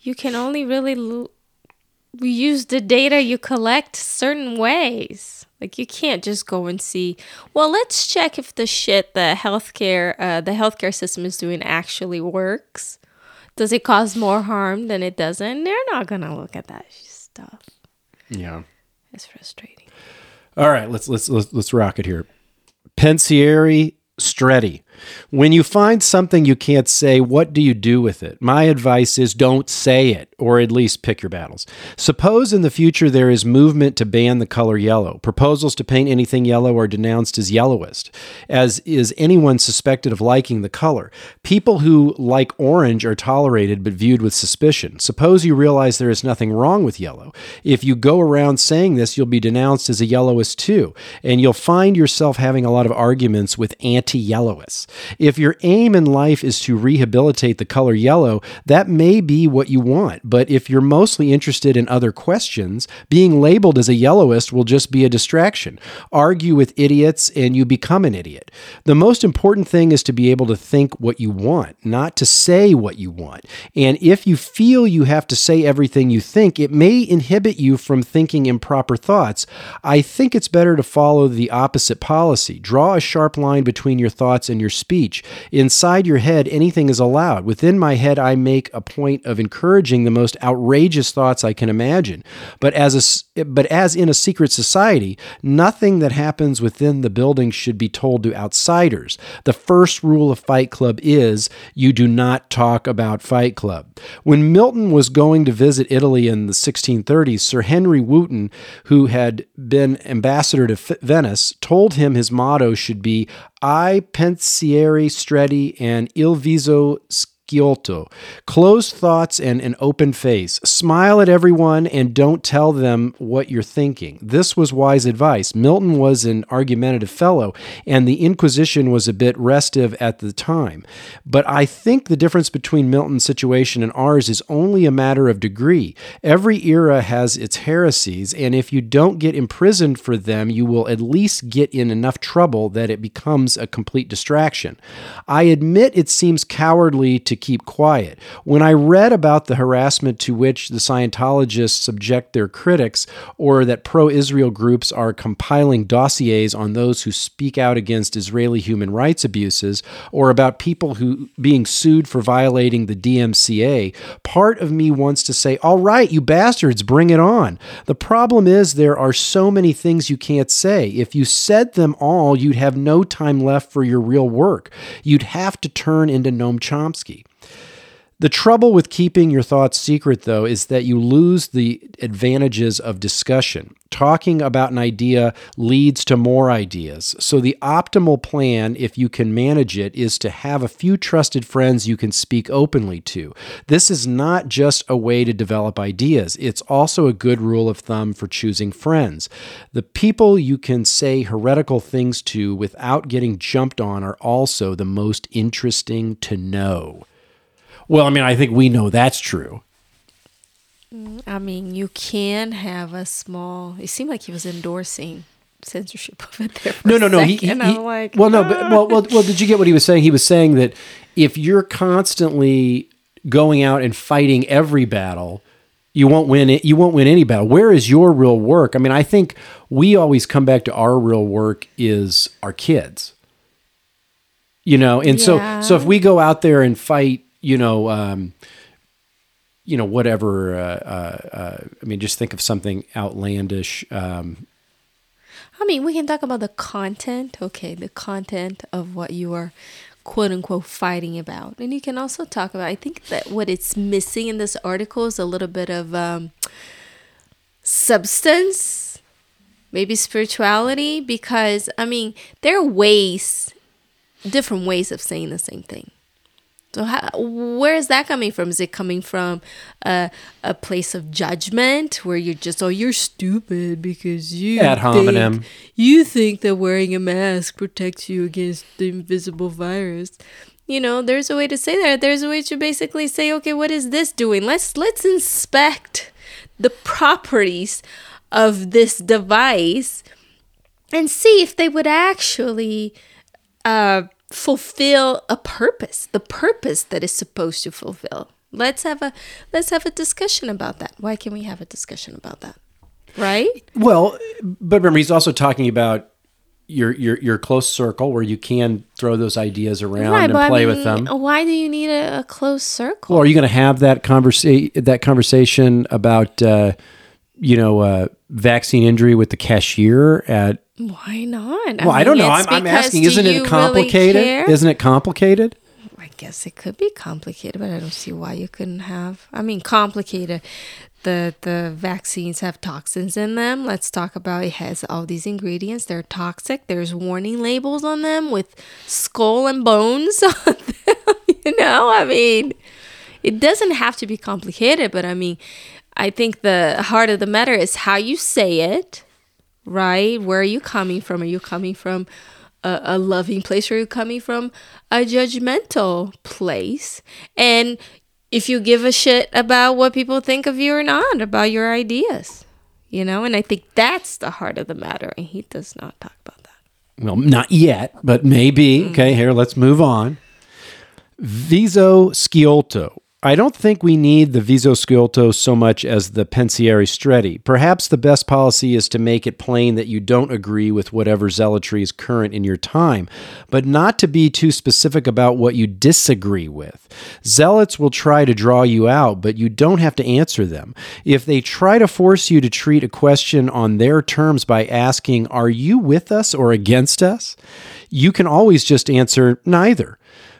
you can only really l- use the data you collect certain ways. Like you can't just go and see. Well, let's check if the shit the healthcare uh, the healthcare system is doing actually works. Does it cause more harm than it doesn't? They're not gonna look at that stuff. yeah. It's frustrating. All right, let's let's let's, let's rock it here. Pensieri Stretti. When you find something you can't say, what do you do with it? My advice is don't say it, or at least pick your battles. Suppose in the future there is movement to ban the color yellow. Proposals to paint anything yellow are denounced as yellowist, as is anyone suspected of liking the color. People who like orange are tolerated but viewed with suspicion. Suppose you realize there is nothing wrong with yellow. If you go around saying this, you'll be denounced as a yellowist too, and you'll find yourself having a lot of arguments with anti yellowists. If your aim in life is to rehabilitate the color yellow, that may be what you want, but if you're mostly interested in other questions, being labeled as a yellowist will just be a distraction. Argue with idiots and you become an idiot. The most important thing is to be able to think what you want, not to say what you want. And if you feel you have to say everything you think, it may inhibit you from thinking improper thoughts. I think it's better to follow the opposite policy. Draw a sharp line between your thoughts and your speech. Inside your head, anything is allowed. Within my head, I make a point of encouraging the most outrageous thoughts I can imagine. But as a but as in a secret society, nothing that happens within the building should be told to outsiders. The first rule of Fight Club is you do not talk about Fight Club. When Milton was going to visit Italy in the 1630s, Sir Henry Wotton, who had been ambassador to Venice, told him his motto should be I pensieri stretti and il viso Closed thoughts and an open face. Smile at everyone and don't tell them what you're thinking. This was wise advice. Milton was an argumentative fellow, and the Inquisition was a bit restive at the time. But I think the difference between Milton's situation and ours is only a matter of degree. Every era has its heresies, and if you don't get imprisoned for them, you will at least get in enough trouble that it becomes a complete distraction. I admit it seems cowardly to keep quiet. When I read about the harassment to which the Scientologists subject their critics, or that pro Israel groups are compiling dossiers on those who speak out against Israeli human rights abuses, or about people who being sued for violating the DMCA, part of me wants to say, All right, you bastards, bring it on. The problem is there are so many things you can't say. If you said them all, you'd have no time left for your real work. You'd have to turn into Noam Chomsky. The trouble with keeping your thoughts secret, though, is that you lose the advantages of discussion. Talking about an idea leads to more ideas. So, the optimal plan, if you can manage it, is to have a few trusted friends you can speak openly to. This is not just a way to develop ideas, it's also a good rule of thumb for choosing friends. The people you can say heretical things to without getting jumped on are also the most interesting to know. Well, I mean, I think we know that's true. Mm, I mean, you can have a small. It seemed like he was endorsing censorship of it there. No, no, no. He, he, he- I'm like, well, no, but ah. well, well, well, did you get what he was saying? He was saying that if you're constantly going out and fighting every battle, you won't win it. You won't win any battle. Where is your real work? I mean, I think we always come back to our real work is our kids. You know, and Yeah. so so if we go out there and fight, you know, um, you know, whatever. Uh, uh, uh, I mean, just think of something outlandish. Um, I mean, we can talk about the content. Okay, the content of what you are quote unquote fighting about. And you can also talk about, I think that what it's missing in this article is a little bit of um, substance. maybe spirituality because I mean there are ways, different ways of saying the same thing. So how, where is that coming from? Is it coming from a, a place of judgment where you're just oh you're stupid because you Ad hominem. think, you think that wearing a mask protects you against the invisible virus? You know, there's a way to say that. There's a way to basically say, okay, what is this doing? Let's let's inspect the properties of this device and see if they would actually uh, fulfill a purpose, the purpose that is supposed to fulfill. Let's have a let's have a discussion about that. Why can we have a discussion about that? Right? Well, but remember, he's also talking about your your your close circle where you can throw those ideas around right, and but I play mean, with them. Why do you need a, a close circle? Well, are you going to have that conversation that conversation about uh, you know uh, vaccine injury with the cashier at? Why not? Well, I, don't know. I'm, I'm asking. Isn't it complicated? care? Isn't it complicated? I guess it could be complicated, but I don't see why you couldn't have. I mean, complicated. The the vaccines have toxins in them. Let's talk about it has all these ingredients. They're toxic. There's warning labels on them with skull and bones on them. you know, I mean, it doesn't have to be complicated, but I mean, I think the heart of the matter is how you say it, right? Where are you coming from? Are you coming from a, a loving place or are you coming from a judgmental place? And if you give a shit about what people think of you or not, about your ideas, you know? And I think that's the heart of the matter. And he does not talk about that. Well, not yet, but maybe. Mm. Okay, here, let's move on. Viso Sciolto. I don't think we need the Viso Sciolto so much as the Pensieri Stretti. Perhaps the best policy is to make it plain that you don't agree with whatever zealotry is current in your time, but not to be too specific about what you disagree with. Zealots will try to draw you out, but you don't have to answer them. If they try to force you to treat a question on their terms by asking, Are you with us or against us? you can always just answer neither.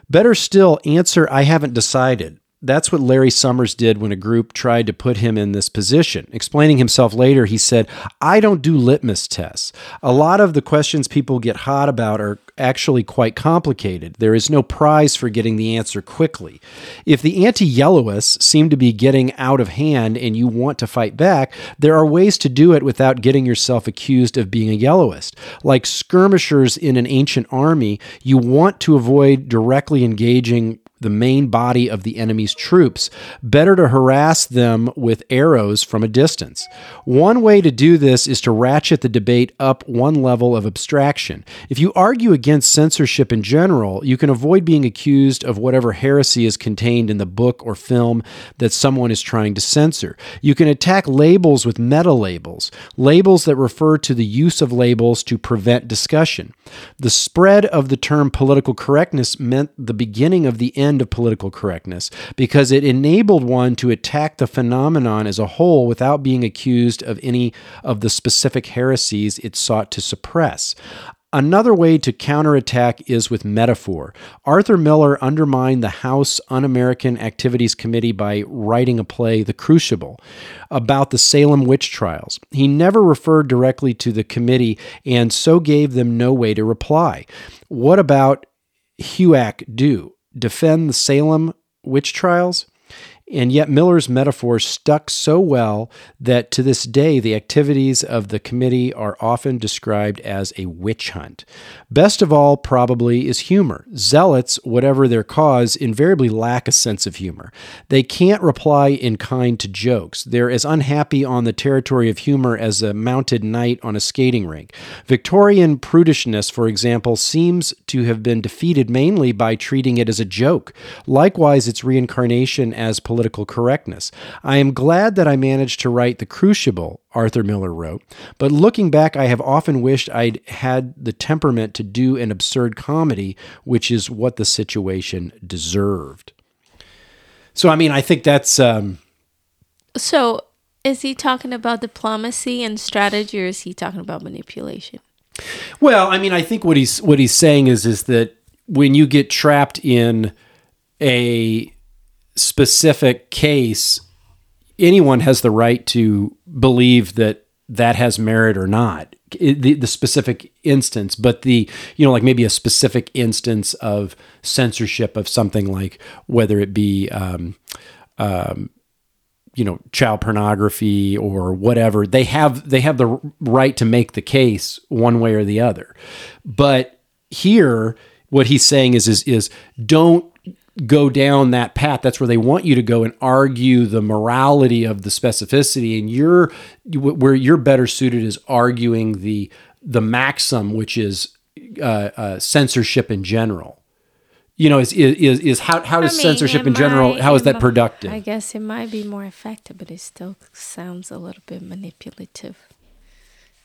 Better still, answer I haven't decided. That's what Larry Summers did when a group tried to put him in this position. Explaining himself later, he said, I don't do litmus tests. A lot of the questions people get hot about are actually quite complicated. There is no prize for getting the answer quickly. If the anti yellowists seem to be getting out of hand and you want to fight back, there are ways to do it without getting yourself accused of being a yellowist. Like skirmishers in an ancient army, you want to avoid directly engaging the main body of the enemy's troops. Better to harass them with arrows from a distance. One way to do this is to ratchet the debate up one level of abstraction. If you argue against censorship in general, you can avoid being accused of whatever heresy is contained in the book or film that someone is trying to censor. You can attack labels with meta labels, labels that refer to the use of labels to prevent discussion. The spread of the term political correctness meant the beginning of the end of political correctness because it enabled one to attack the phenomenon as a whole without being accused of any of the specific heresies it sought to suppress. Another way to counterattack is with metaphor. Arthur Miller undermined the House Un American Activities Committee by writing a play, The Crucible, about the Salem witch trials. He never referred directly to the committee and so gave them no way to reply. What about HUAC do? Defend the Salem witch trials? And yet, Miller's metaphor stuck so well that to this day, the activities of the committee are often described as a witch hunt. Best of all, probably, is humor. Zealots, whatever their cause, invariably lack a sense of humor. They can't reply in kind to jokes. They're as unhappy on the territory of humor as a mounted knight on a skating rink. Victorian prudishness, for example, seems to have been defeated mainly by treating it as a joke. Likewise, its reincarnation as political correctness. I am glad that I managed to write The Crucible, Arthur Miller wrote, but looking back, I have often wished I'd had the temperament to do an absurd comedy, which is what the situation deserved. So, I mean, I think that's. Um, So, is he talking about diplomacy and strategy, or is he talking about manipulation? Well, I mean, I think what he's what he's saying is is that when you get trapped in a specific case, anyone has the right to believe that that has merit or not. the, the specific instance, but the you know like maybe a specific instance of censorship of something like whether it be um, um, you know child pornography or whatever they have they have the right to make the case one way or the other but here what he's saying is is is don't go down that path. That's where they want you to go and argue the morality of the specificity. And you're where you're better suited is arguing the the maxim which is uh, uh, censorship in general. You know is is is how how does I mean, censorship in general might- how is that productive? I guess it might be more effective, but it still sounds a little bit manipulative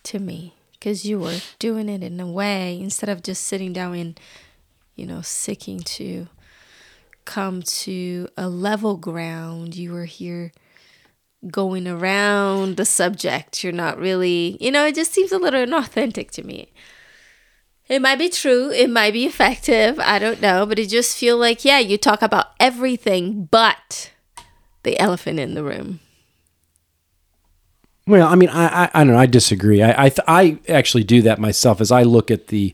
to me. Because you were doing it in a way instead of just sitting down and, you know, seeking to come to a level ground. You were here going around the subject. You're not really, you know, it just seems a little inauthentic to me. It might be true, it might be effective, I don't know, but it just feel like yeah, you talk about everything but the elephant in the room. Well, I mean, I, I, I don't know. I disagree. I, I, th- I actually do that myself as I look at the,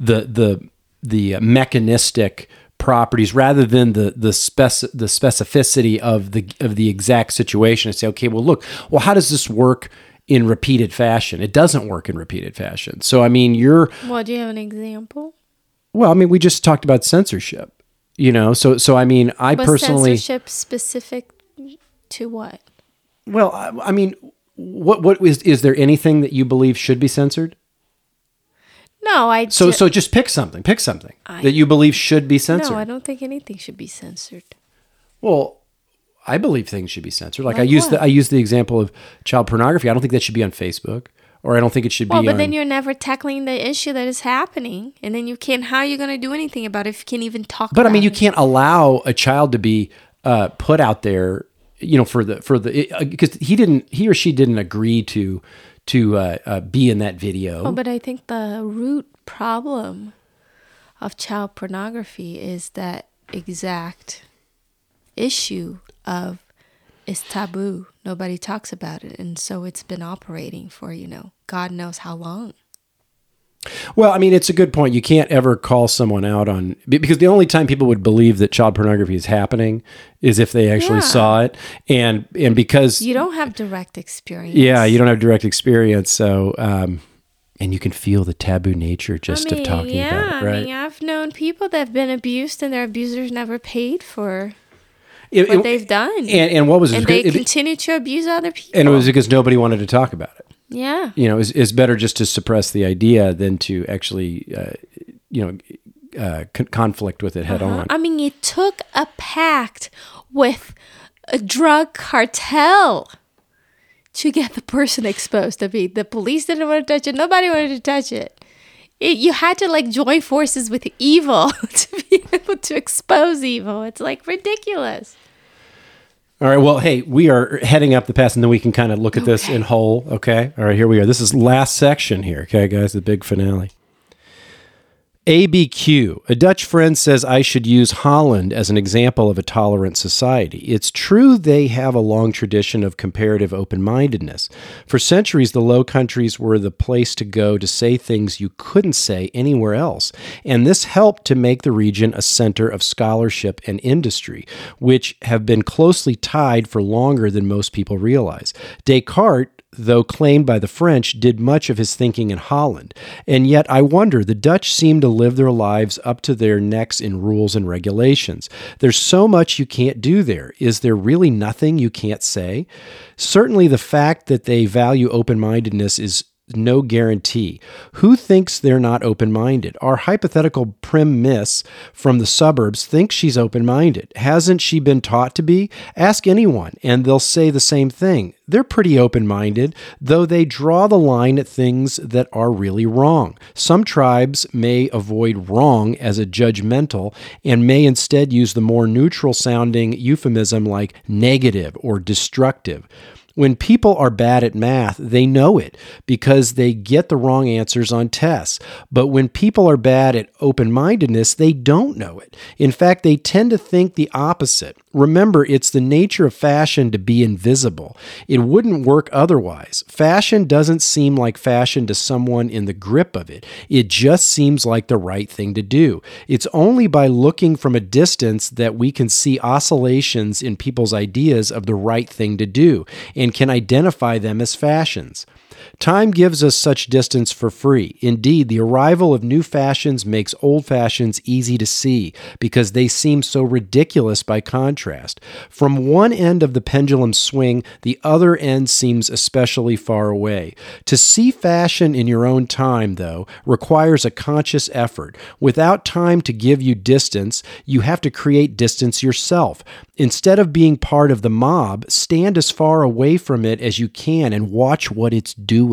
the, the, the mechanistic properties rather than the the spec the specificity of the of the exact situation. and say, okay, well, look, well, how does this work in repeated fashion? It doesn't work in repeated fashion. So, I mean, you're Well, do you have an example? well. I mean, we just talked about censorship. You know, so so I mean, I But personally, censorship specific to what? well, I, I mean, what what is is there anything that you believe should be censored? No, I So so just pick something. Pick something I- that you believe should be censored. no, I don't think anything should be censored. Well, I believe things should be censored. Like, I Like use the? I use the example of child pornography. I don't think that should be on Facebook, or I don't think it should Well, be but on. then you're never tackling the issue that is happening, and then you can't. How are you going to do anything about it if you can't even talk? About it? But I mean, you it? can't allow a child to be uh, put out there. You know, for the for the because he didn't he or she didn't agree to to uh, uh, be in that video. Oh, but I think the root problem of child pornography is that exact issue of it's taboo. Nobody talks about it, and so it's been operating for you know God knows how long. Well, I mean, it's a good point. You can't ever call someone out on because the only time people would believe that child pornography is happening is if they actually Yeah. saw it, and and because You don't have direct experience. Yeah, you don't have direct experience, so um, and you can feel the taboo nature just I mean, of talking yeah, about it, right? I mean, I've known people that have been abused and their abusers never paid for It- what it- they've done. and, and what was it? and they It- continue to abuse other people. and it was because nobody wanted to talk about it. Yeah. You know, it's, it's better just to suppress the idea than to actually, uh, you know, uh, con- conflict with it head on. I mean, it took a pact with a drug cartel to get the person exposed. I mean, the police didn't want to touch it. Nobody wanted to touch it. it you had to like join forces with evil to be able to expose evil. It's like ridiculous. All right. Well, hey, we are heading up the pass, and then we can kind of look at this Okay. in whole. Okay. All right. Here we are. This is last section here. Okay, guys, the big finale. ABQ. A Dutch friend says I should use Holland as an example of a tolerant society. It's true they have a long tradition of comparative open mindedness. For centuries, the Low Countries were the place to go to say things you couldn't say anywhere else. And this helped to make the region a center of scholarship and industry, which have been closely tied for longer than most people realize. Descartes though claimed by the French, did much of his thinking in Holland. And yet, I wonder, the Dutch seem to live their lives up to their necks in rules and regulations. There's so much you can't do there. Is there really nothing you can't say? Certainly, the fact that they value open mindedness is no guarantee. Who thinks they're not open minded? Our hypothetical prim miss from the suburbs thinks she's open minded. Hasn't she been taught to be? Ask anyone, and they'll say the same thing. They're pretty open minded, though they draw the line at things that are really wrong. Some tribes may avoid wrong as a judgmental and may instead use the more neutral sounding euphemism like negative or destructive. When people are bad at math, they know it because they get the wrong answers on tests. But when people are bad at open mindedness, they don't know it. In fact, they tend to think the opposite. Remember, it's the nature of fashion to be invisible. It wouldn't work otherwise. Fashion doesn't seem like fashion to someone in the grip of it, it just seems like the right thing to do. It's only by looking from a distance that we can see oscillations in people's ideas of the right thing to do can identify them as fashions. Time gives us such distance for free. Indeed, the arrival of new fashions makes old fashions easy to see because they seem so ridiculous by contrast. From one end of the pendulum swing, the other end seems especially far away. To see fashion in your own time, though, requires a conscious effort. Without time to give you distance, you have to create distance yourself. Instead of being part of the mob, stand as far away from it as you can and watch what it's doing.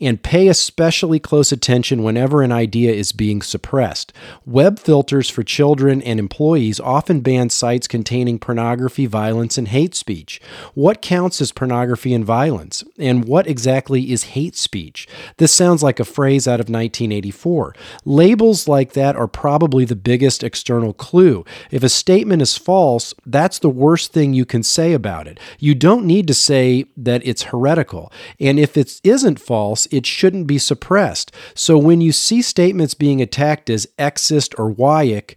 And pay especially close attention whenever an idea is being suppressed. Web filters for children and employees often ban sites containing pornography, violence, and hate speech. What counts as pornography and violence? And what exactly is hate speech? This sounds like a phrase out of 1984. Labels like that are probably the biggest external clue. If a statement is false, that's the worst thing you can say about it. You don't need to say that it's heretical. And if it isn't false, it shouldn't be suppressed. So when you see statements being attacked as Xist or Yic,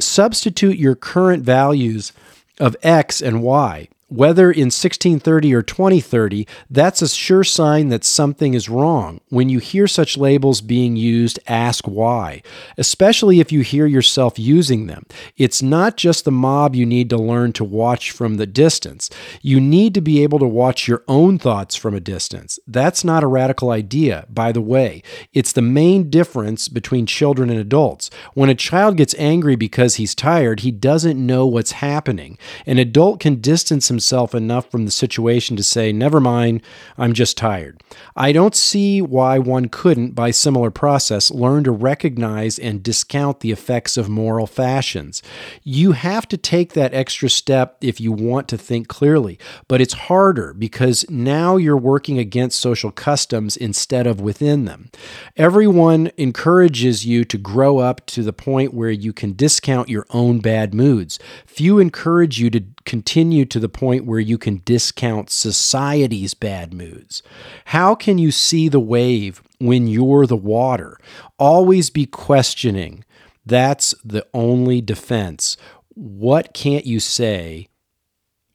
substitute your current values of X and Y. Whether in 1630 or 2030, that's a sure sign that something is wrong. When you hear such labels being used, ask why, especially if you hear yourself using them. It's not just the mob you need to learn to watch from the distance. You need to be able to watch your own thoughts from a distance. That's not a radical idea, by the way. It's the main difference between children and adults. When a child gets angry because he's tired, he doesn't know what's happening. An adult can distance himself enough from the situation to say, Never mind, I'm just tired. I don't see why one couldn't, by similar process, learn to recognize and discount the effects of moral fashions. You have to take that extra step if you want to think clearly, but it's harder because now you're working against social customs instead of within them. Everyone encourages you to grow up to the point where you can discount your own bad moods. Few encourage you to continue to the point where you can discount society's bad moods? How can you see the wave when you're the water? Always be questioning. That's the only defense. What can't you say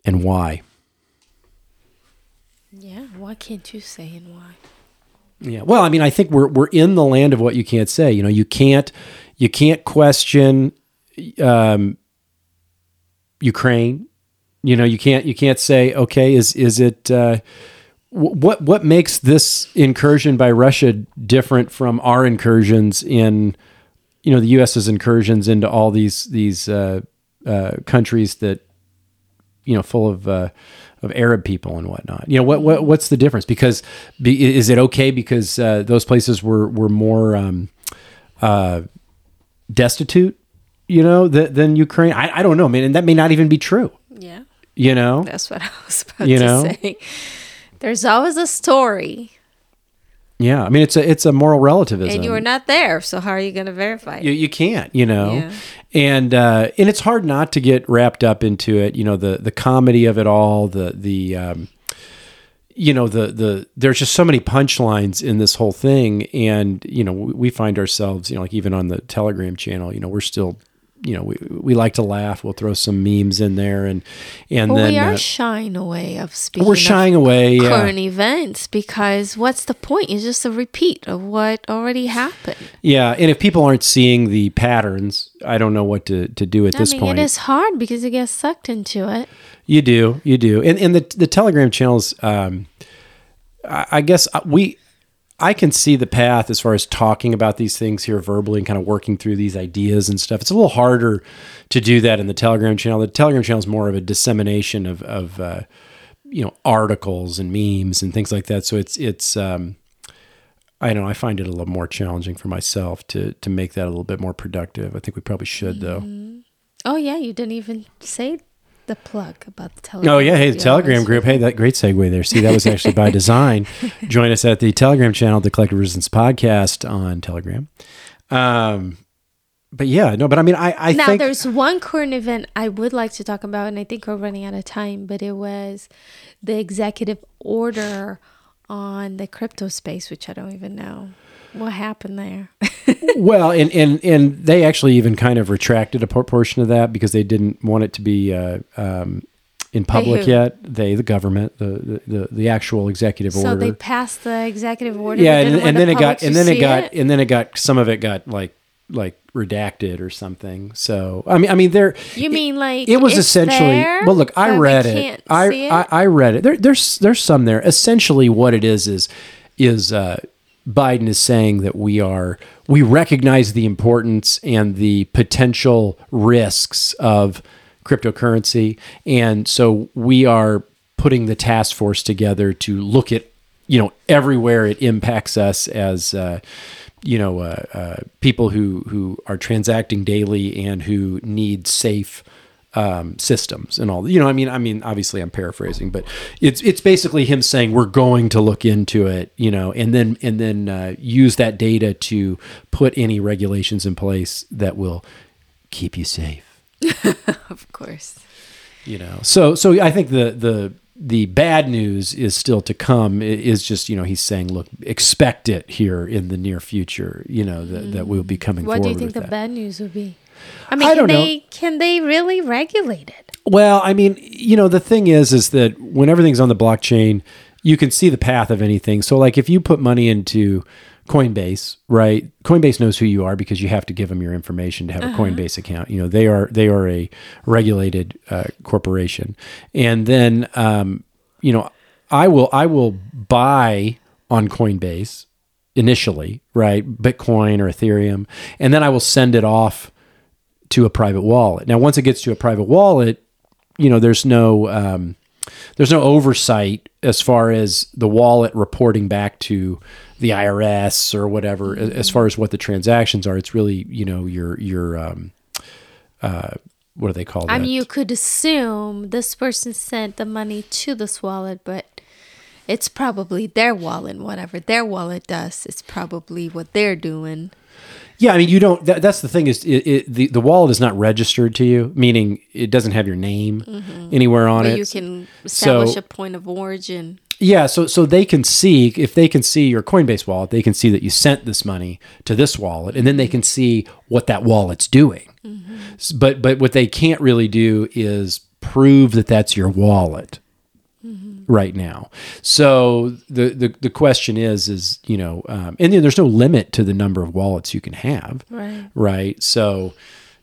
and why? Yeah, why can't you say and why? Yeah. Well, I mean, I think we're we're in the land of what you can't say. You know, you can't you can't question um, Ukraine. You know, you can't you can't say, okay, is is it uh, what what makes this incursion by Russia different from our incursions in you know the U.S.'s incursions into all these these uh, uh, countries that you know full of uh, of Arab people and whatnot. You know what what what's the difference? Because be, is it okay because uh, those places were were more um, uh, destitute? You know, th- than Ukraine. I, I don't know, man, and that may not even be true. You know, that's what I was about You to know? say. There's always a story, yeah. I mean, it's a it's a moral relativism. and you were not there, so how are you going to verify it? you, you can't you know Yeah. and uh and it's hard not to get wrapped up into it you know the the comedy of it all the the um you know the the there's just so many punchlines in this whole thing and you know we find ourselves you know like even on the telegram channel you know we're still you know we, we like to laugh we'll throw some memes in there and and Well, then we are uh, shying away of speaking. we're shying away yeah current events because what's the point? It's just a repeat of what already happened. yeah and if people aren't seeing the patterns i don't know what to to do at I this mean, point it is hard because you get sucked into it. You do, you do, and and the the Telegram channels. Um, I, I guess uh, we, I can see the path as far as talking about these things here verbally and kind of working through these ideas and stuff. It's a little harder to do that in the Telegram channel. The Telegram channel is more of a dissemination of of uh, you know articles and memes and things like that. So it's it's. Um, I don't know. I find it a little more challenging for myself to to make that a little bit more productive. I think we probably should though. Oh yeah, you didn't even say the plug about the Telegram. Oh yeah, hey, the Yeah, Telegram group. Hey, that great segue there. See, that was actually by design. Join us at the Telegram channel, the Collective Resistance Podcast on Telegram. Um, but yeah, no, but I mean, I, I now think there's one current event I would like to talk about, and I think we're running out of time. But it was the executive order on the crypto space, which I don't even know what happened there. well, and and and they actually even kind of retracted a portion of that because they didn't want it to be uh, um, in public who? yet. They, the government, the the the, the actual executive so order. So they passed the executive order. yeah, and, and the then it got and then it got and then it got some of it got like like redacted or something. So I mean, I mean, there. You mean like it was essentially there, well look i read it I, it? I i read it there, there's there's some there essentially what it is is is uh biden is saying that we are we recognize the importance and the potential risks of cryptocurrency. And so we are putting the task force together to look at you know everywhere it impacts us as uh you know uh, uh, people who who are transacting daily and who need safe um, systems and all. You know, I mean, I mean, obviously, I'm paraphrasing, but it's it's basically him saying we're going to look into it. You know, and then and then uh, use that data to put any regulations in place that will keep you safe. of course. You know, so so I think the the the bad news is still to come. It is just you know he's saying, look, expect it here in the near future. You know that that we'll be coming. What do you think the that. bad news would be? I mean, I can know. they can they really regulate it? Well, I mean, you know, the thing is, is that when everything's on the blockchain, you can see the path of anything. So, like, if you put money into Coinbase, right? Coinbase knows who you are because you have to give them your information to have a Coinbase account. You know, they are they are a regulated uh, corporation, and then um, you know, I will I will buy on Coinbase initially, right? Bitcoin or Ethereum, and then I will send it off to a private wallet. Now, once it gets to a private wallet, you know, there's no um, there's no oversight as far as the wallet reporting back to the IRS or whatever. a- As far as what the transactions are, it's really you know your your um, uh, what do they call that? I mean, you could assume this person sent the money to this wallet, but it's probably their wallet. Whatever their wallet does, it's probably what they're doing. Yeah, I mean, you don't. That, that's the thing is, it, it, the the wallet is not registered to you, meaning it doesn't have your name mm-hmm. anywhere on But it. you can establish So- a point of origin. Yeah, so so they can see if they can see your Coinbase wallet, they can see that you sent this money to this wallet, and then they can see what that wallet's doing. Mm-hmm. S- But but what they can't really do is prove that that's your wallet right now. So the the, the question is is you know, um, and then there's no limit to the number of wallets you can have Right. right? So,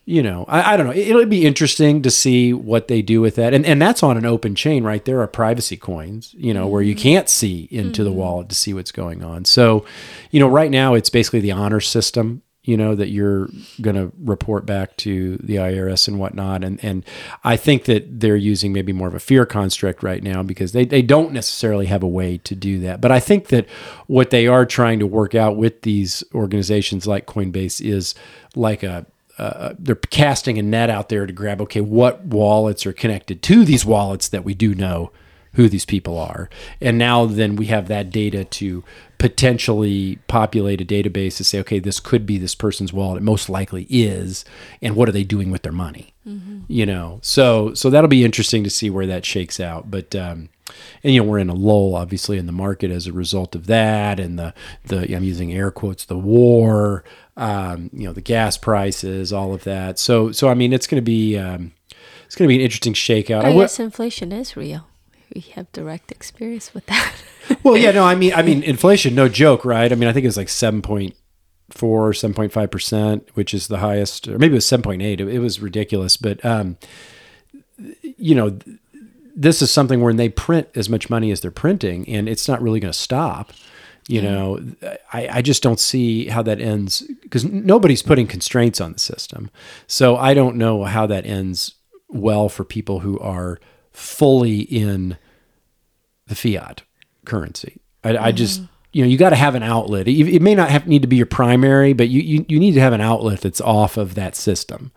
you know, I, I don't know. It, it'll be interesting to see what they do with that, and and that's on an open chain, right? There are privacy coins, you know, where you can't see into the wallet to see what's going on. So, you know, right now it's basically the honor system. You know that you're going to report back to the IRS and whatnot, and and I think that they're using maybe more of a fear construct right now because they they don't necessarily have a way to do that. But I think that what they are trying to work out with these organizations like Coinbase is like a uh, they're casting a net out there to grab okay what wallets are connected to these wallets that we do know who these people are. And now then we have that data to potentially populate a database to say okay this could be this person's wallet. It most likely is. And what are they doing with their money? You know so so that'll be interesting to see where that shakes out. But um and you know we're in a lull obviously in the market as a result of that and the the i'm using air quotes the war um you know the gas prices all of that. So so i mean it's going to be um it's going to be an interesting shakeout. I guess inflation is real. We have direct experience with that. well yeah no i mean i mean inflation no joke right? I mean i think it was like 7.4 or 7.5 percent which is the highest or maybe it was 7.8 it, it was ridiculous but um you know this is something where they print as much money as they're printing and it's not really going to stop you know? I, I just don't see how that ends because nobody's putting constraints on the system. So i don't know how that ends well for people who are fully in the fiat currency. I, I just you know you got to have an outlet. It, it may not have need to be your primary, but you, you you need to have an outlet that's off of that system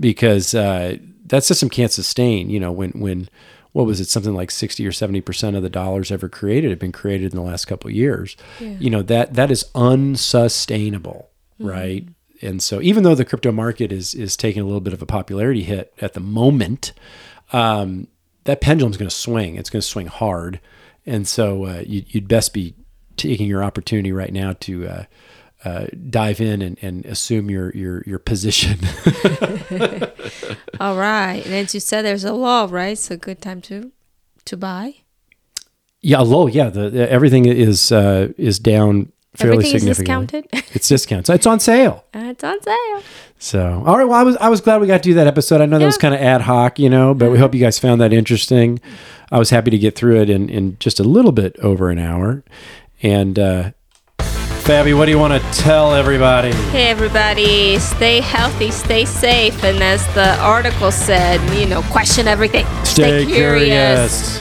because uh, that system can't sustain. You know, when when what was it something like 60 or 70 percent of the dollars ever created have been created in the last couple of years Yeah. you know that that is unsustainable right and so even though the crypto market is is taking a little bit of a popularity hit at the moment um, that pendulum's going to swing it's going to swing hard and so uh, you, you'd best be taking your opportunity right now to uh, uh, dive in and, and assume your your your position All right. And as you said, there's a law, right? A good time to to buy. Yeah, low. Yeah, the, the- everything is uh, is down fairly Everything is discounted. It's discounted. So it's on sale. Uh, it's on sale. So all right. Well, I was I was glad we got to do that episode. I know that was kind of ad hoc, you know, but we hope you guys found that interesting. I was happy to get through it in in just a little bit over an hour. And uh, Fabi, what do you want to tell everybody? Hey, everybody, stay healthy, stay safe. And as the article said, you know, question everything. Stay curious.